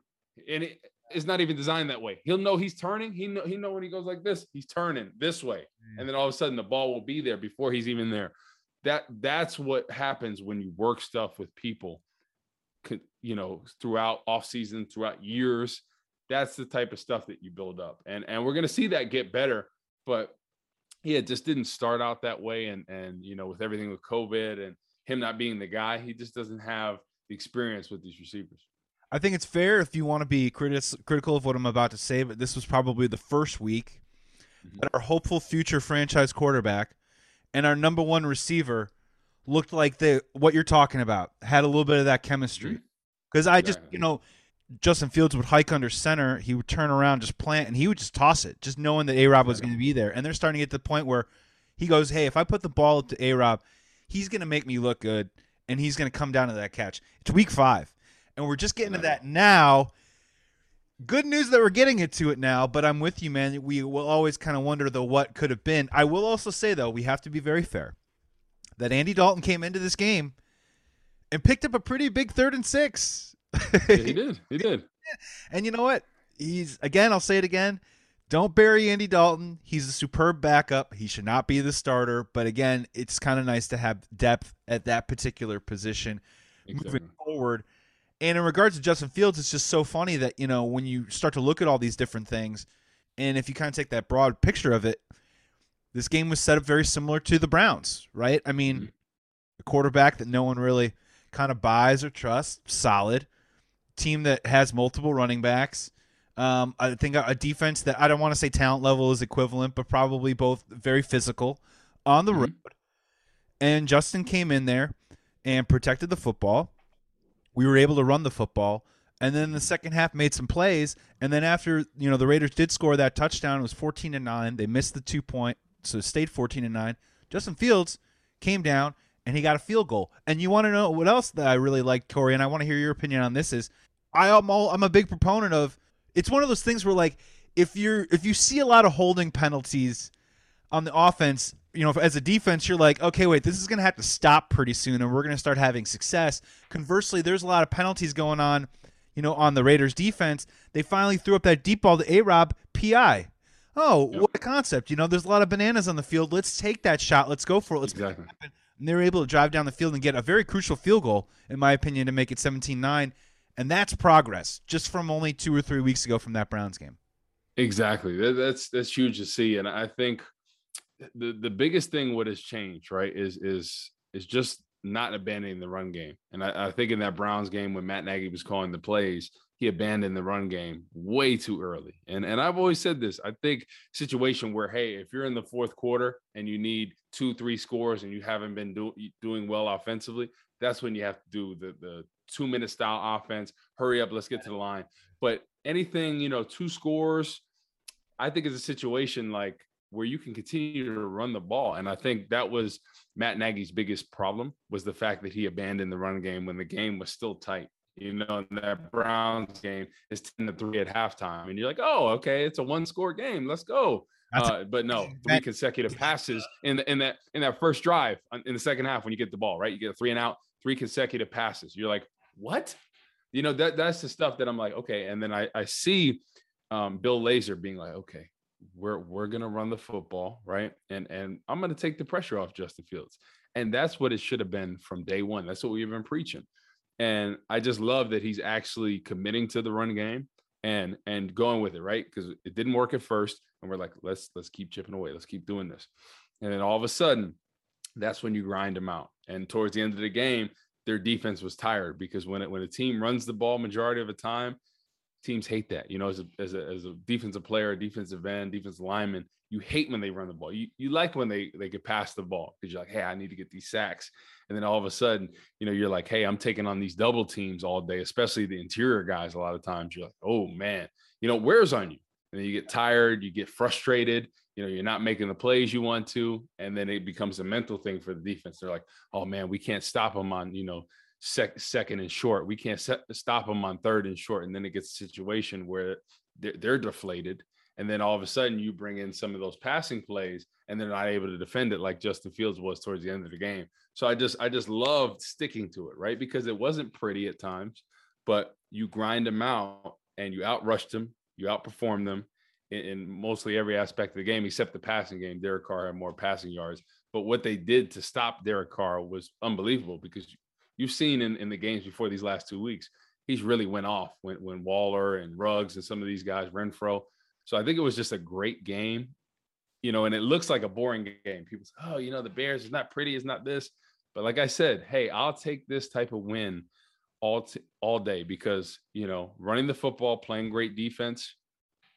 and it, it's not even designed that way. He'll know he's turning. He know he know when he goes like this, he's turning this way, mm. and then all of a sudden the ball will be there before he's even there. That that's what happens when you work stuff with people, you know, throughout off season, throughout years. That's the type of stuff that you build up, and and we're gonna see that get better. But yeah, it just didn't start out that way, and and you know, with everything with COVID and him not being the guy, he just doesn't have the experience with these receivers. I think it's fair if you want to be critical of what I'm about to say, but this was probably the first week Mhm. that our hopeful future franchise quarterback and our number one receiver looked like they what you're talking about had a little bit of that chemistry. Because I just, you know, Justin Fields would hike under center, he would turn around, just plant, and he would just toss it, just knowing that A Rob was going to be there. And they're starting to get to the point where he goes, Hey, if I put the ball up to A Rob, he's going to make me look good, and he's going to come down to that catch. It's week five. And we're just getting to that now. good news that we're getting it to it now, but I'm with you, man. We will always kind of wonder the what could have been. I will also say though, we have to be very fair that Andy Dalton came into this game and picked up a pretty big third and six. Yeah, he did. He did. And you know what? He's again, I'll say it again. Don't bury Andy Dalton. He's a superb backup. He should not be the starter. But again, it's kind of nice to have depth at that particular position Exactly. moving forward. And in regards to Justin Fields, it's just so funny that, you know, when you start to look at all these different things, and if you kind of take that broad picture of it, this game was set up very similar to the Browns, right? I mean, Mhm. a quarterback that no one really kind of buys or trusts, solid. Team that has multiple running backs. Um, I think a, defense that I don't want to say talent level is equivalent, but probably both very physical on the Mhm. road. And Justin came in there and protected the football. We were able to run the football. And then the second half made some plays. And then after, you know, the Raiders did score that touchdown, it was 14 to 9. They missed the two point, so it stayed 14 to 9. Justin Fields came down and he got a field goal. And you want to know what else that I really liked, Corey, and I want to hear your opinion on this is I am all, I'm a big proponent of it's one of those things where like if you're if you see a lot of holding penalties on the offense, you know, as a defense, you're like, okay, wait, this is going to have to stop pretty soon, and we're going to start having success. Conversely, there's a lot of penalties going on, you know, on the Raiders defense. They finally threw up that deep ball to A Rob, PI. Oh, Yep. what a concept. You know, there's a lot of bananas on the field. Let's take that shot. Let's go for it. Let's Exactly. and they were able to drive down the field and get a very crucial field goal, in my opinion, to make it 17 9. And that's progress just from only two or three weeks ago from that Browns game. Exactly. That's that's huge to see, and I think the the biggest thing what has changed, right, is is is just not abandoning the run game. And I, I think in that Browns game when Matt Nagy was calling the plays, he abandoned the run game way too early. And and I've always said this. I think situation where hey, if you're in the fourth quarter and you need two three scores and you haven't been do, doing well offensively, that's when you have to do the the two minute style offense. Hurry up, let's get to the line. But anything you know, two scores, I think is a situation like where you can continue to run the ball. And I think that was Matt Nagy's biggest problem was the fact that he abandoned the run game when the game was still tight. You know, in that Browns game is 10 to 3 at halftime. And you're like, oh, okay, it's a one score game. Let's go. Uh, but no, three consecutive passes in the, in that in that first drive in the second half when you get the ball, right? You get a three and out, three consecutive passes. You're like, what? You know, that that's the stuff that I'm like, okay. And then I I see um, Bill Lazor being like, okay, we're we're gonna run the football, right? And and I'm gonna take the pressure off Justin Fields. And that's what it should have been from day one. That's what we've been preaching. And I just love that he's actually committing to the run game and and going with it, right? Because it didn't work at first, and we're like, let's let's keep chipping away, let's keep doing this. And then all of a sudden, that's when you grind them out. And towards the end of the game, their defense was tired because when it when a team runs the ball majority of the time, teams hate that. You know, as a as a, as a defensive player, defensive end, defensive lineman, you hate when they run the ball. You you like when they they get past the ball because you're like, hey, I need to get these sacks. And then all of a sudden, you know, you're like, hey, I'm taking on these double teams all day, especially the interior guys. A lot of times, you're like, oh man, you know, wears on you? And you get tired, you get frustrated. You know, you're not making the plays you want to, and then it becomes a mental thing for the defense. They're like, oh man, we can't stop them on you know sec- second and short. We can't set, stop them on third and short. And then it gets a situation where they're, they're deflated. And then all of a sudden you bring in some of those passing plays and they're not able to defend it like Justin Fields was towards the end of the game. So I just, I just loved sticking to it, right? Because it wasn't pretty at times, but you grind them out and you outrushed them, you outperformed them in, mostly every aspect of the game, except the passing game. Derek Carr had more passing yards. But what they did to stop Derek Carr was unbelievable because you've seen in, in the games before these last two weeks, he's really went off when, when Waller and Ruggs and some of these guys, Renfrow. So I think it was just a great game, you know, and it looks like a boring game. People say, oh, you know, the Bears is not pretty, it's not this. But like I said, hey, I'll take this type of win all t- all day because, you know, running the football, playing great defense,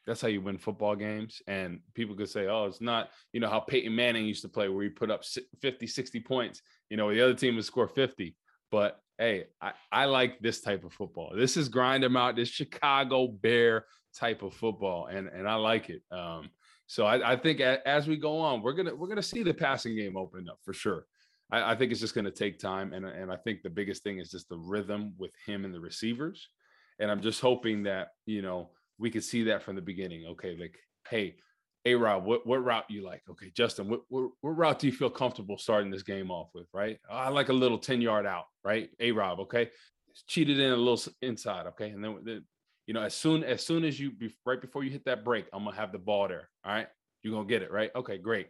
that's how you win football games. And people could say, oh, it's not, you know, how Peyton Manning used to play where he put up si- 50, 60 points, you know, the other team would score 50. But hey, I, I like this type of football. This is grind them out, this Chicago Bear type of football. And and I like it. Um, so I, I think a, as we go on, we're gonna we're gonna see the passing game open up for sure. I, I think it's just gonna take time. And, and I think the biggest thing is just the rhythm with him and the receivers. And I'm just hoping that, you know, we could see that from the beginning. Okay, like, hey, A Rob, what, what route you like? Okay, Justin, what, what, what route do you feel comfortable starting this game off with? Right. I like a little 10 yard out, right? A Rob, okay. Cheated in a little inside, okay. And then, then you know, as soon as soon as you right before you hit that break, I'm gonna have the ball there. All right. You're gonna get it, right? Okay, great.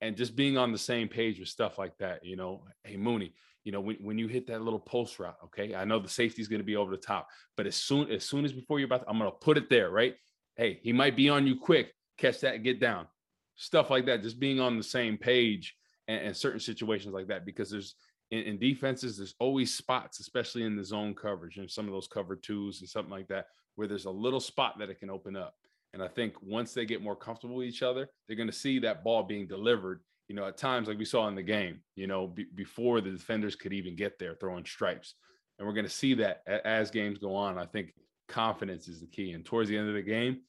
And just being on the same page with stuff like that, you know, hey Mooney, you know, when, when you hit that little post route, okay, I know the safety is going to be over the top, but as soon as soon as before you're about to, I'm going to put it there, right? Hey, he might be on you quick, catch that, and get down, stuff like that. Just being on the same page and, and certain situations like that, because there's in, in, defenses, there's always spots, especially in the zone coverage and some of those cover twos and something like that, where there's a little spot that it can open up. And I think once they get more comfortable with each other, they're going to see that ball being delivered you know, at times like we saw in the game, you know, b- before the defenders could even get there, throwing stripes. And we're going to see that as games go on. I think confidence is the key. And towards the end of the game,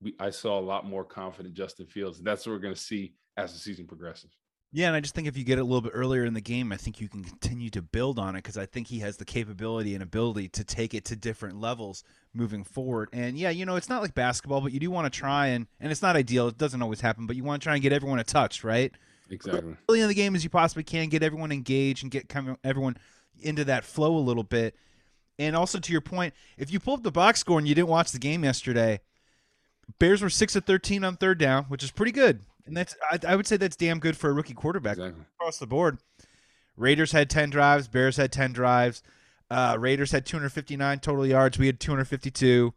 we, I saw a lot more confident Justin Fields. And that's what we're going to see as the season progresses. Yeah, and I just think if you get it a little bit earlier in the game, I think you can continue to build on it because I think he has the capability and ability to take it to different levels moving forward. And yeah, you know, it's not like basketball, but you do want to try and and it's not ideal. It doesn't always happen, but you want to try and get everyone a touch, right? Exactly. Early in the game as you possibly can, get everyone engaged and get everyone into that flow a little bit. And also to your point, if you pull up the box score and you didn't watch the game yesterday, Bears were six of thirteen on third down, which is pretty good. And that's I, I would say that's damn good for a rookie quarterback exactly. across the board. Raiders had ten drives, Bears had ten drives. Uh, Raiders had 259 total yards. We had 252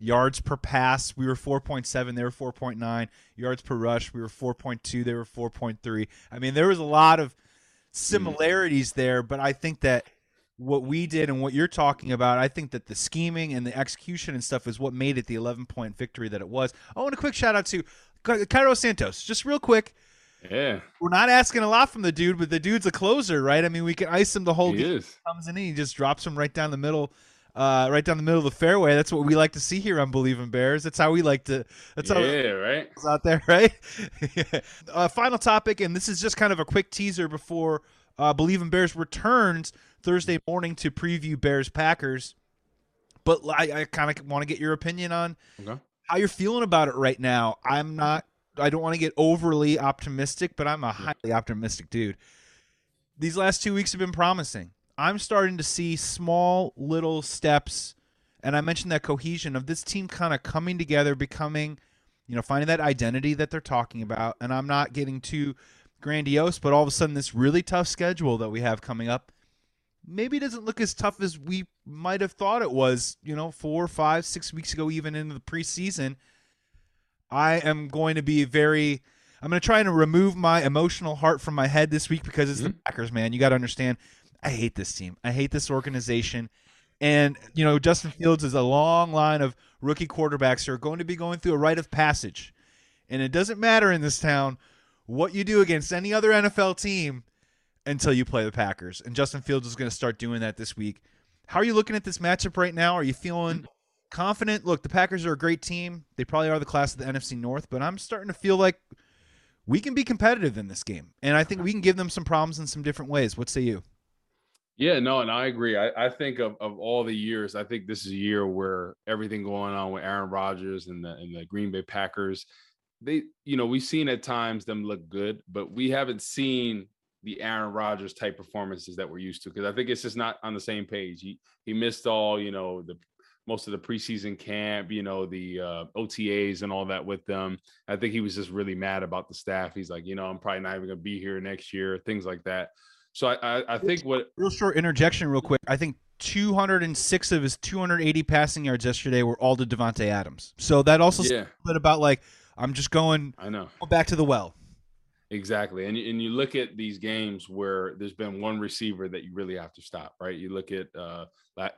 yards per pass. We were 4.7. They were 4.9. Yards per rush. We were 4.2. They were 4.3. I mean, there was a lot of similarities there, but I think that what we did and what you're talking about, I think that the scheming and the execution and stuff is what made it the 11 point victory that it was. Oh, and a quick shout out to Cairo Santos, just real quick. Yeah, we're not asking a lot from the dude, but the dude's a closer, right? I mean, we can ice him the whole he game. Is. Comes in, and he just drops him right down the middle uh, right down the middle of the fairway. That's what we like to see here on Bleav in Bears. That's how we like to. That's yeah, how yeah, right out there, right? uh, final topic, and this is just kind of a quick teaser before uh, Bleav in Bears returns Thursday morning to preview Bears Packers. But I, I kind of want to get your opinion on okay. how you're feeling about it right now. I'm not. I don't want to get overly optimistic, but I'm a highly optimistic dude. These last two weeks have been promising. I'm starting to see small little steps, and I mentioned that cohesion of this team kind of coming together, becoming, you know, finding that identity that they're talking about. And I'm not getting too grandiose, but all of a sudden, this really tough schedule that we have coming up maybe doesn't look as tough as we might have thought it was, you know, four, five, six weeks ago, even into the preseason. I am going to be very. I'm going to try and remove my emotional heart from my head this week because it's mm-hmm. the Packers, man. You got to understand I hate this team. I hate this organization. And, you know, Justin Fields is a long line of rookie quarterbacks who are going to be going through a rite of passage. And it doesn't matter in this town what you do against any other NFL team until you play the Packers. And Justin Fields is going to start doing that this week. How are you looking at this matchup right now? Are you feeling confident? Look, the Packers are a great team. They probably are the class of the NFC North, but I'm starting to feel like we can be competitive in this game. And I think we can give them some problems in some different ways. What say you? Yeah, no, and I agree. I, I think of, of all the years, I think this is a year where everything going on with Aaron Rodgers and the and the Green Bay Packers, they, you know, we've seen at times them look good, but we haven't seen the Aaron Rodgers type performances that we're used to because I think it's just not on the same page. He he missed all, you know, the most of the preseason camp, you know, the uh, OTAs and all that with them. I think he was just really mad about the staff. He's like, you know, I'm probably not even gonna be here next year, things like that. So I, I, I think what real short interjection, real quick. I think 206 of his 280 passing yards yesterday were all to Davante Adams. So that also yeah. a bit about like I'm just going. I know. Back to the well. Exactly, and and you look at these games where there's been one receiver that you really have to stop, right? You look at uh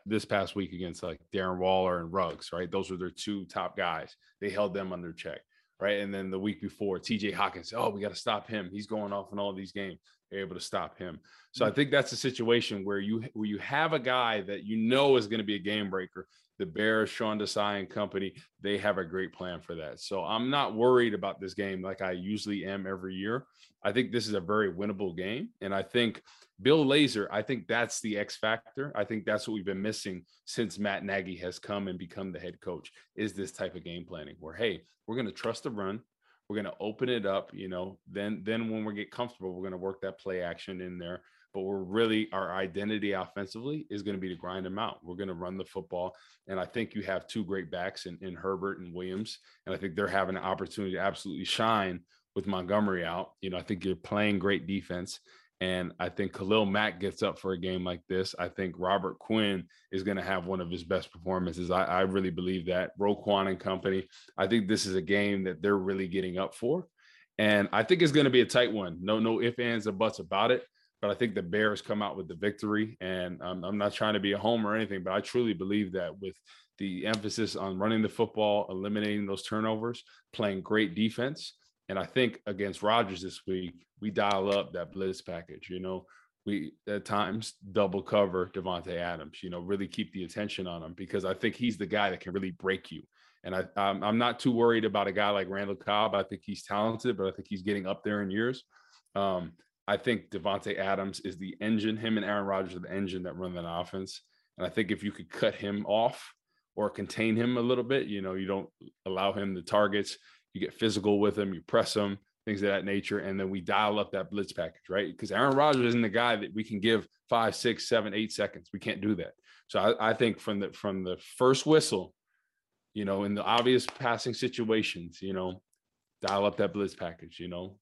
this past week against like Darren Waller and Ruggs, right? Those were their two top guys. They held them under check right? And then the week before, TJ Hockenson, oh, we got to stop him. He's going off in all these games. Able to stop him. So I mm. think that's a situation where you where you have a guy that you know is going to be a game breaker. The Bears, Sean Desai and company, they have a great plan for that. So I'm not worried about this game like I usually am every year. I think this is a very winnable game, and I think Bill Lazor, I think that's the X factor. I think that's what we've been missing since Matt Nagy has come and become the head coach is this type of game planning where, hey, we're going to trust the run. We're going to open it up, you know, then, then when we get comfortable, we're going to work that play action in there. But we're really, our identity offensively is going to be to grind them out. We're going to run the football. And I think you have two great backs in, in Herbert and Williams. And I think they're having an opportunity to absolutely shine with Montgomery out. You know, I think you're playing great defense. And I think Khalil Mack gets up for a game like this. I think Robert Quinn is going to have one of his best performances. I, I, really believe that. Roquan and company. I think this is a game that they're really getting up for. And I think it's going to be a tight one. No, no ifs, ands, or buts about it. But I think the Bears come out with the victory. And um, I'm not trying to be a homer or anything, but I truly believe that with the emphasis on running the football, eliminating those turnovers, playing great defense, and I think against Rodgers this week, we dial up that blitz package. You know, we at times double cover Davante Adams. You know, really keep the attention on him because I think he's the guy that can really break you. And I, I'm, I'm not too worried about a guy like Randall Cobb. I think he's talented, but I think he's getting up there in years. Um, I think Davante Adams is the engine. Him and Aaron Rodgers are the engine that run that offense. And I think if you could cut him off or contain him a little bit, you know, you don't allow him the targets you get physical with them, you press them, things of that nature, and then we dial up that blitz package, right? Because Aaron Rodgers isn't the guy that we can give five, six, seven, eight seconds. We can't do that. So I, I think from the from the first whistle, you know, in the obvious passing situations, you know, dial up that blitz package, you know,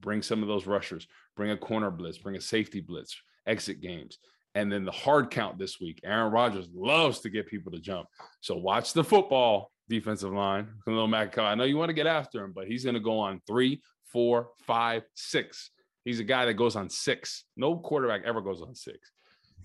bring some of those rushers, bring a corner blitz, bring a safety blitz, exit games. And then the hard count this week. Aaron Rodgers loves to get people to jump. So watch the football defensive line. Khalil Mack. I know you want to get after him, but he's going to go on three, four, five, six. He's a guy that goes on six. No quarterback ever goes on six.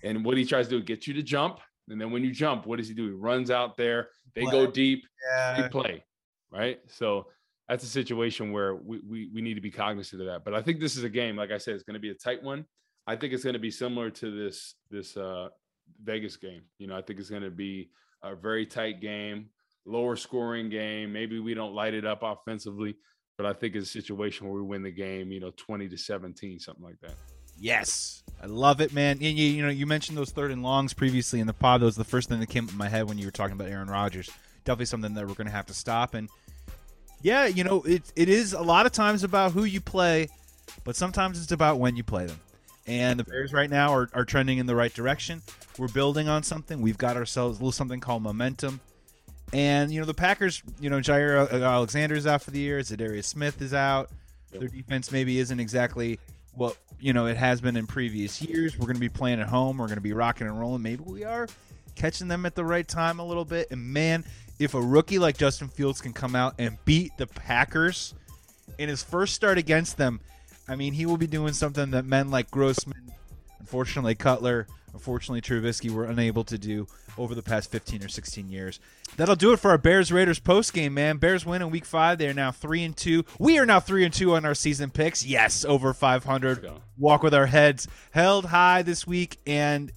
And what he tries to do, is get you to jump. And then when you jump, what does he do? He runs out there. They play. go deep. Yeah. They play. Right. So that's a situation where we, we we need to be cognizant of that. But I think this is a game, like I said, it's going to be a tight one. I think it's going to be similar to this this uh Vegas game. You know, I think it's going to be a very tight game lower scoring game. Maybe we don't light it up offensively, but I think it's a situation where we win the game, you know, 20 to 17, something like that. Yes. I love it, man. You, you know, you mentioned those third and longs previously in the pod. That was the first thing that came up in my head when you were talking about Aaron Rodgers. Definitely something that we're going to have to stop. And yeah, you know, it, it is a lot of times about who you play, but sometimes it's about when you play them. And the Bears right now are, are trending in the right direction. We're building on something. We've got ourselves a little something called momentum. And you know the Packers, you know Jaire uh, Alexander's out for the year. Za'Darius Smith is out. Yep. Their defense maybe isn't exactly what you know it has been in previous years. We're going to be playing at home. We're going to be rocking and rolling. Maybe we are catching them at the right time a little bit. And man, if a rookie like Justin Fields can come out and beat the Packers in his first start against them, I mean he will be doing something that men like Grossman, unfortunately Cutler, unfortunately Trubisky were unable to do over the past 15 or 16 years. That'll do it for our Bears Raiders post game, man. Bears win in week five. They are now three and two. We are now three and two on our season picks. Yes, over 500. Walk with our heads held high this week. And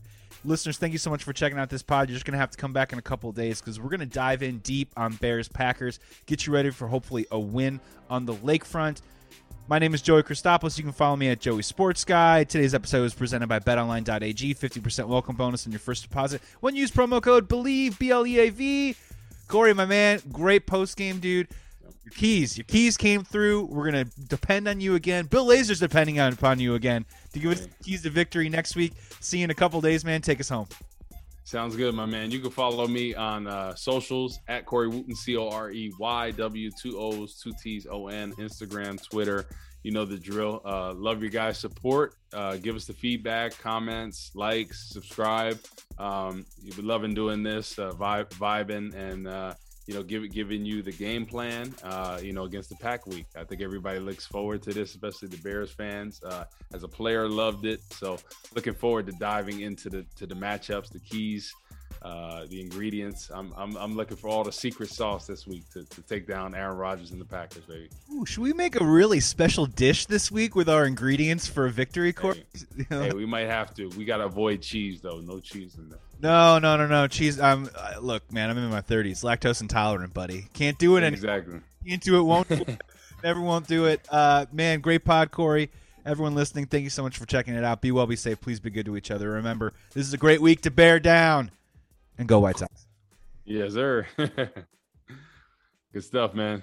listeners, thank you so much for checking out this pod. You're just going to have to come back in a couple days because we're going to dive in deep on Bears Packers, get you ready for hopefully a win on the lakefront. My name is Joey Christopoulos. You can follow me at Joey Sports Guy. Today's episode is presented by BetOnline.ag. 50% welcome bonus on your first deposit when you use promo code BLEAV, B L E A V. Corey, my man, great post game, dude. Your keys, your keys came through. We're gonna depend on you again. Bill Lazor's depending on, upon you again to give us keys to victory next week. See you in a couple days, man. Take us home. Sounds good, my man. You can follow me on uh, socials at Corey Wootton, C O R E Y W, two O's, two T's, O N, Instagram, Twitter. You know the drill. Uh, love your guys' support. Uh, give us the feedback, comments, likes, subscribe. Um, you've been loving doing this, uh, vibe, vibing, and uh, you know, give, giving you the game plan, uh, you know, against the Pack Week. I think everybody looks forward to this, especially the Bears fans. Uh, as a player, loved it. So looking forward to diving into the to the matchups, the keys, uh, the ingredients. I'm, I'm I'm looking for all the secret sauce this week to, to take down Aaron Rodgers and the Packers, baby. Ooh, should we make a really special dish this week with our ingredients for a victory course? Hey, hey we might have to. We gotta avoid cheese though. No cheese in there. No, no, no, no cheese. I'm uh, look, man. I'm in my 30s, lactose intolerant, buddy. Can't do it exactly. Anymore. Can't do it. Won't. Do it. Never won't do it. Uh, man, great pod, Corey. Everyone listening, thank you so much for checking it out. Be well, be safe. Please be good to each other. Remember, this is a great week to bear down and go White Sox. Yes, sir. good stuff, man.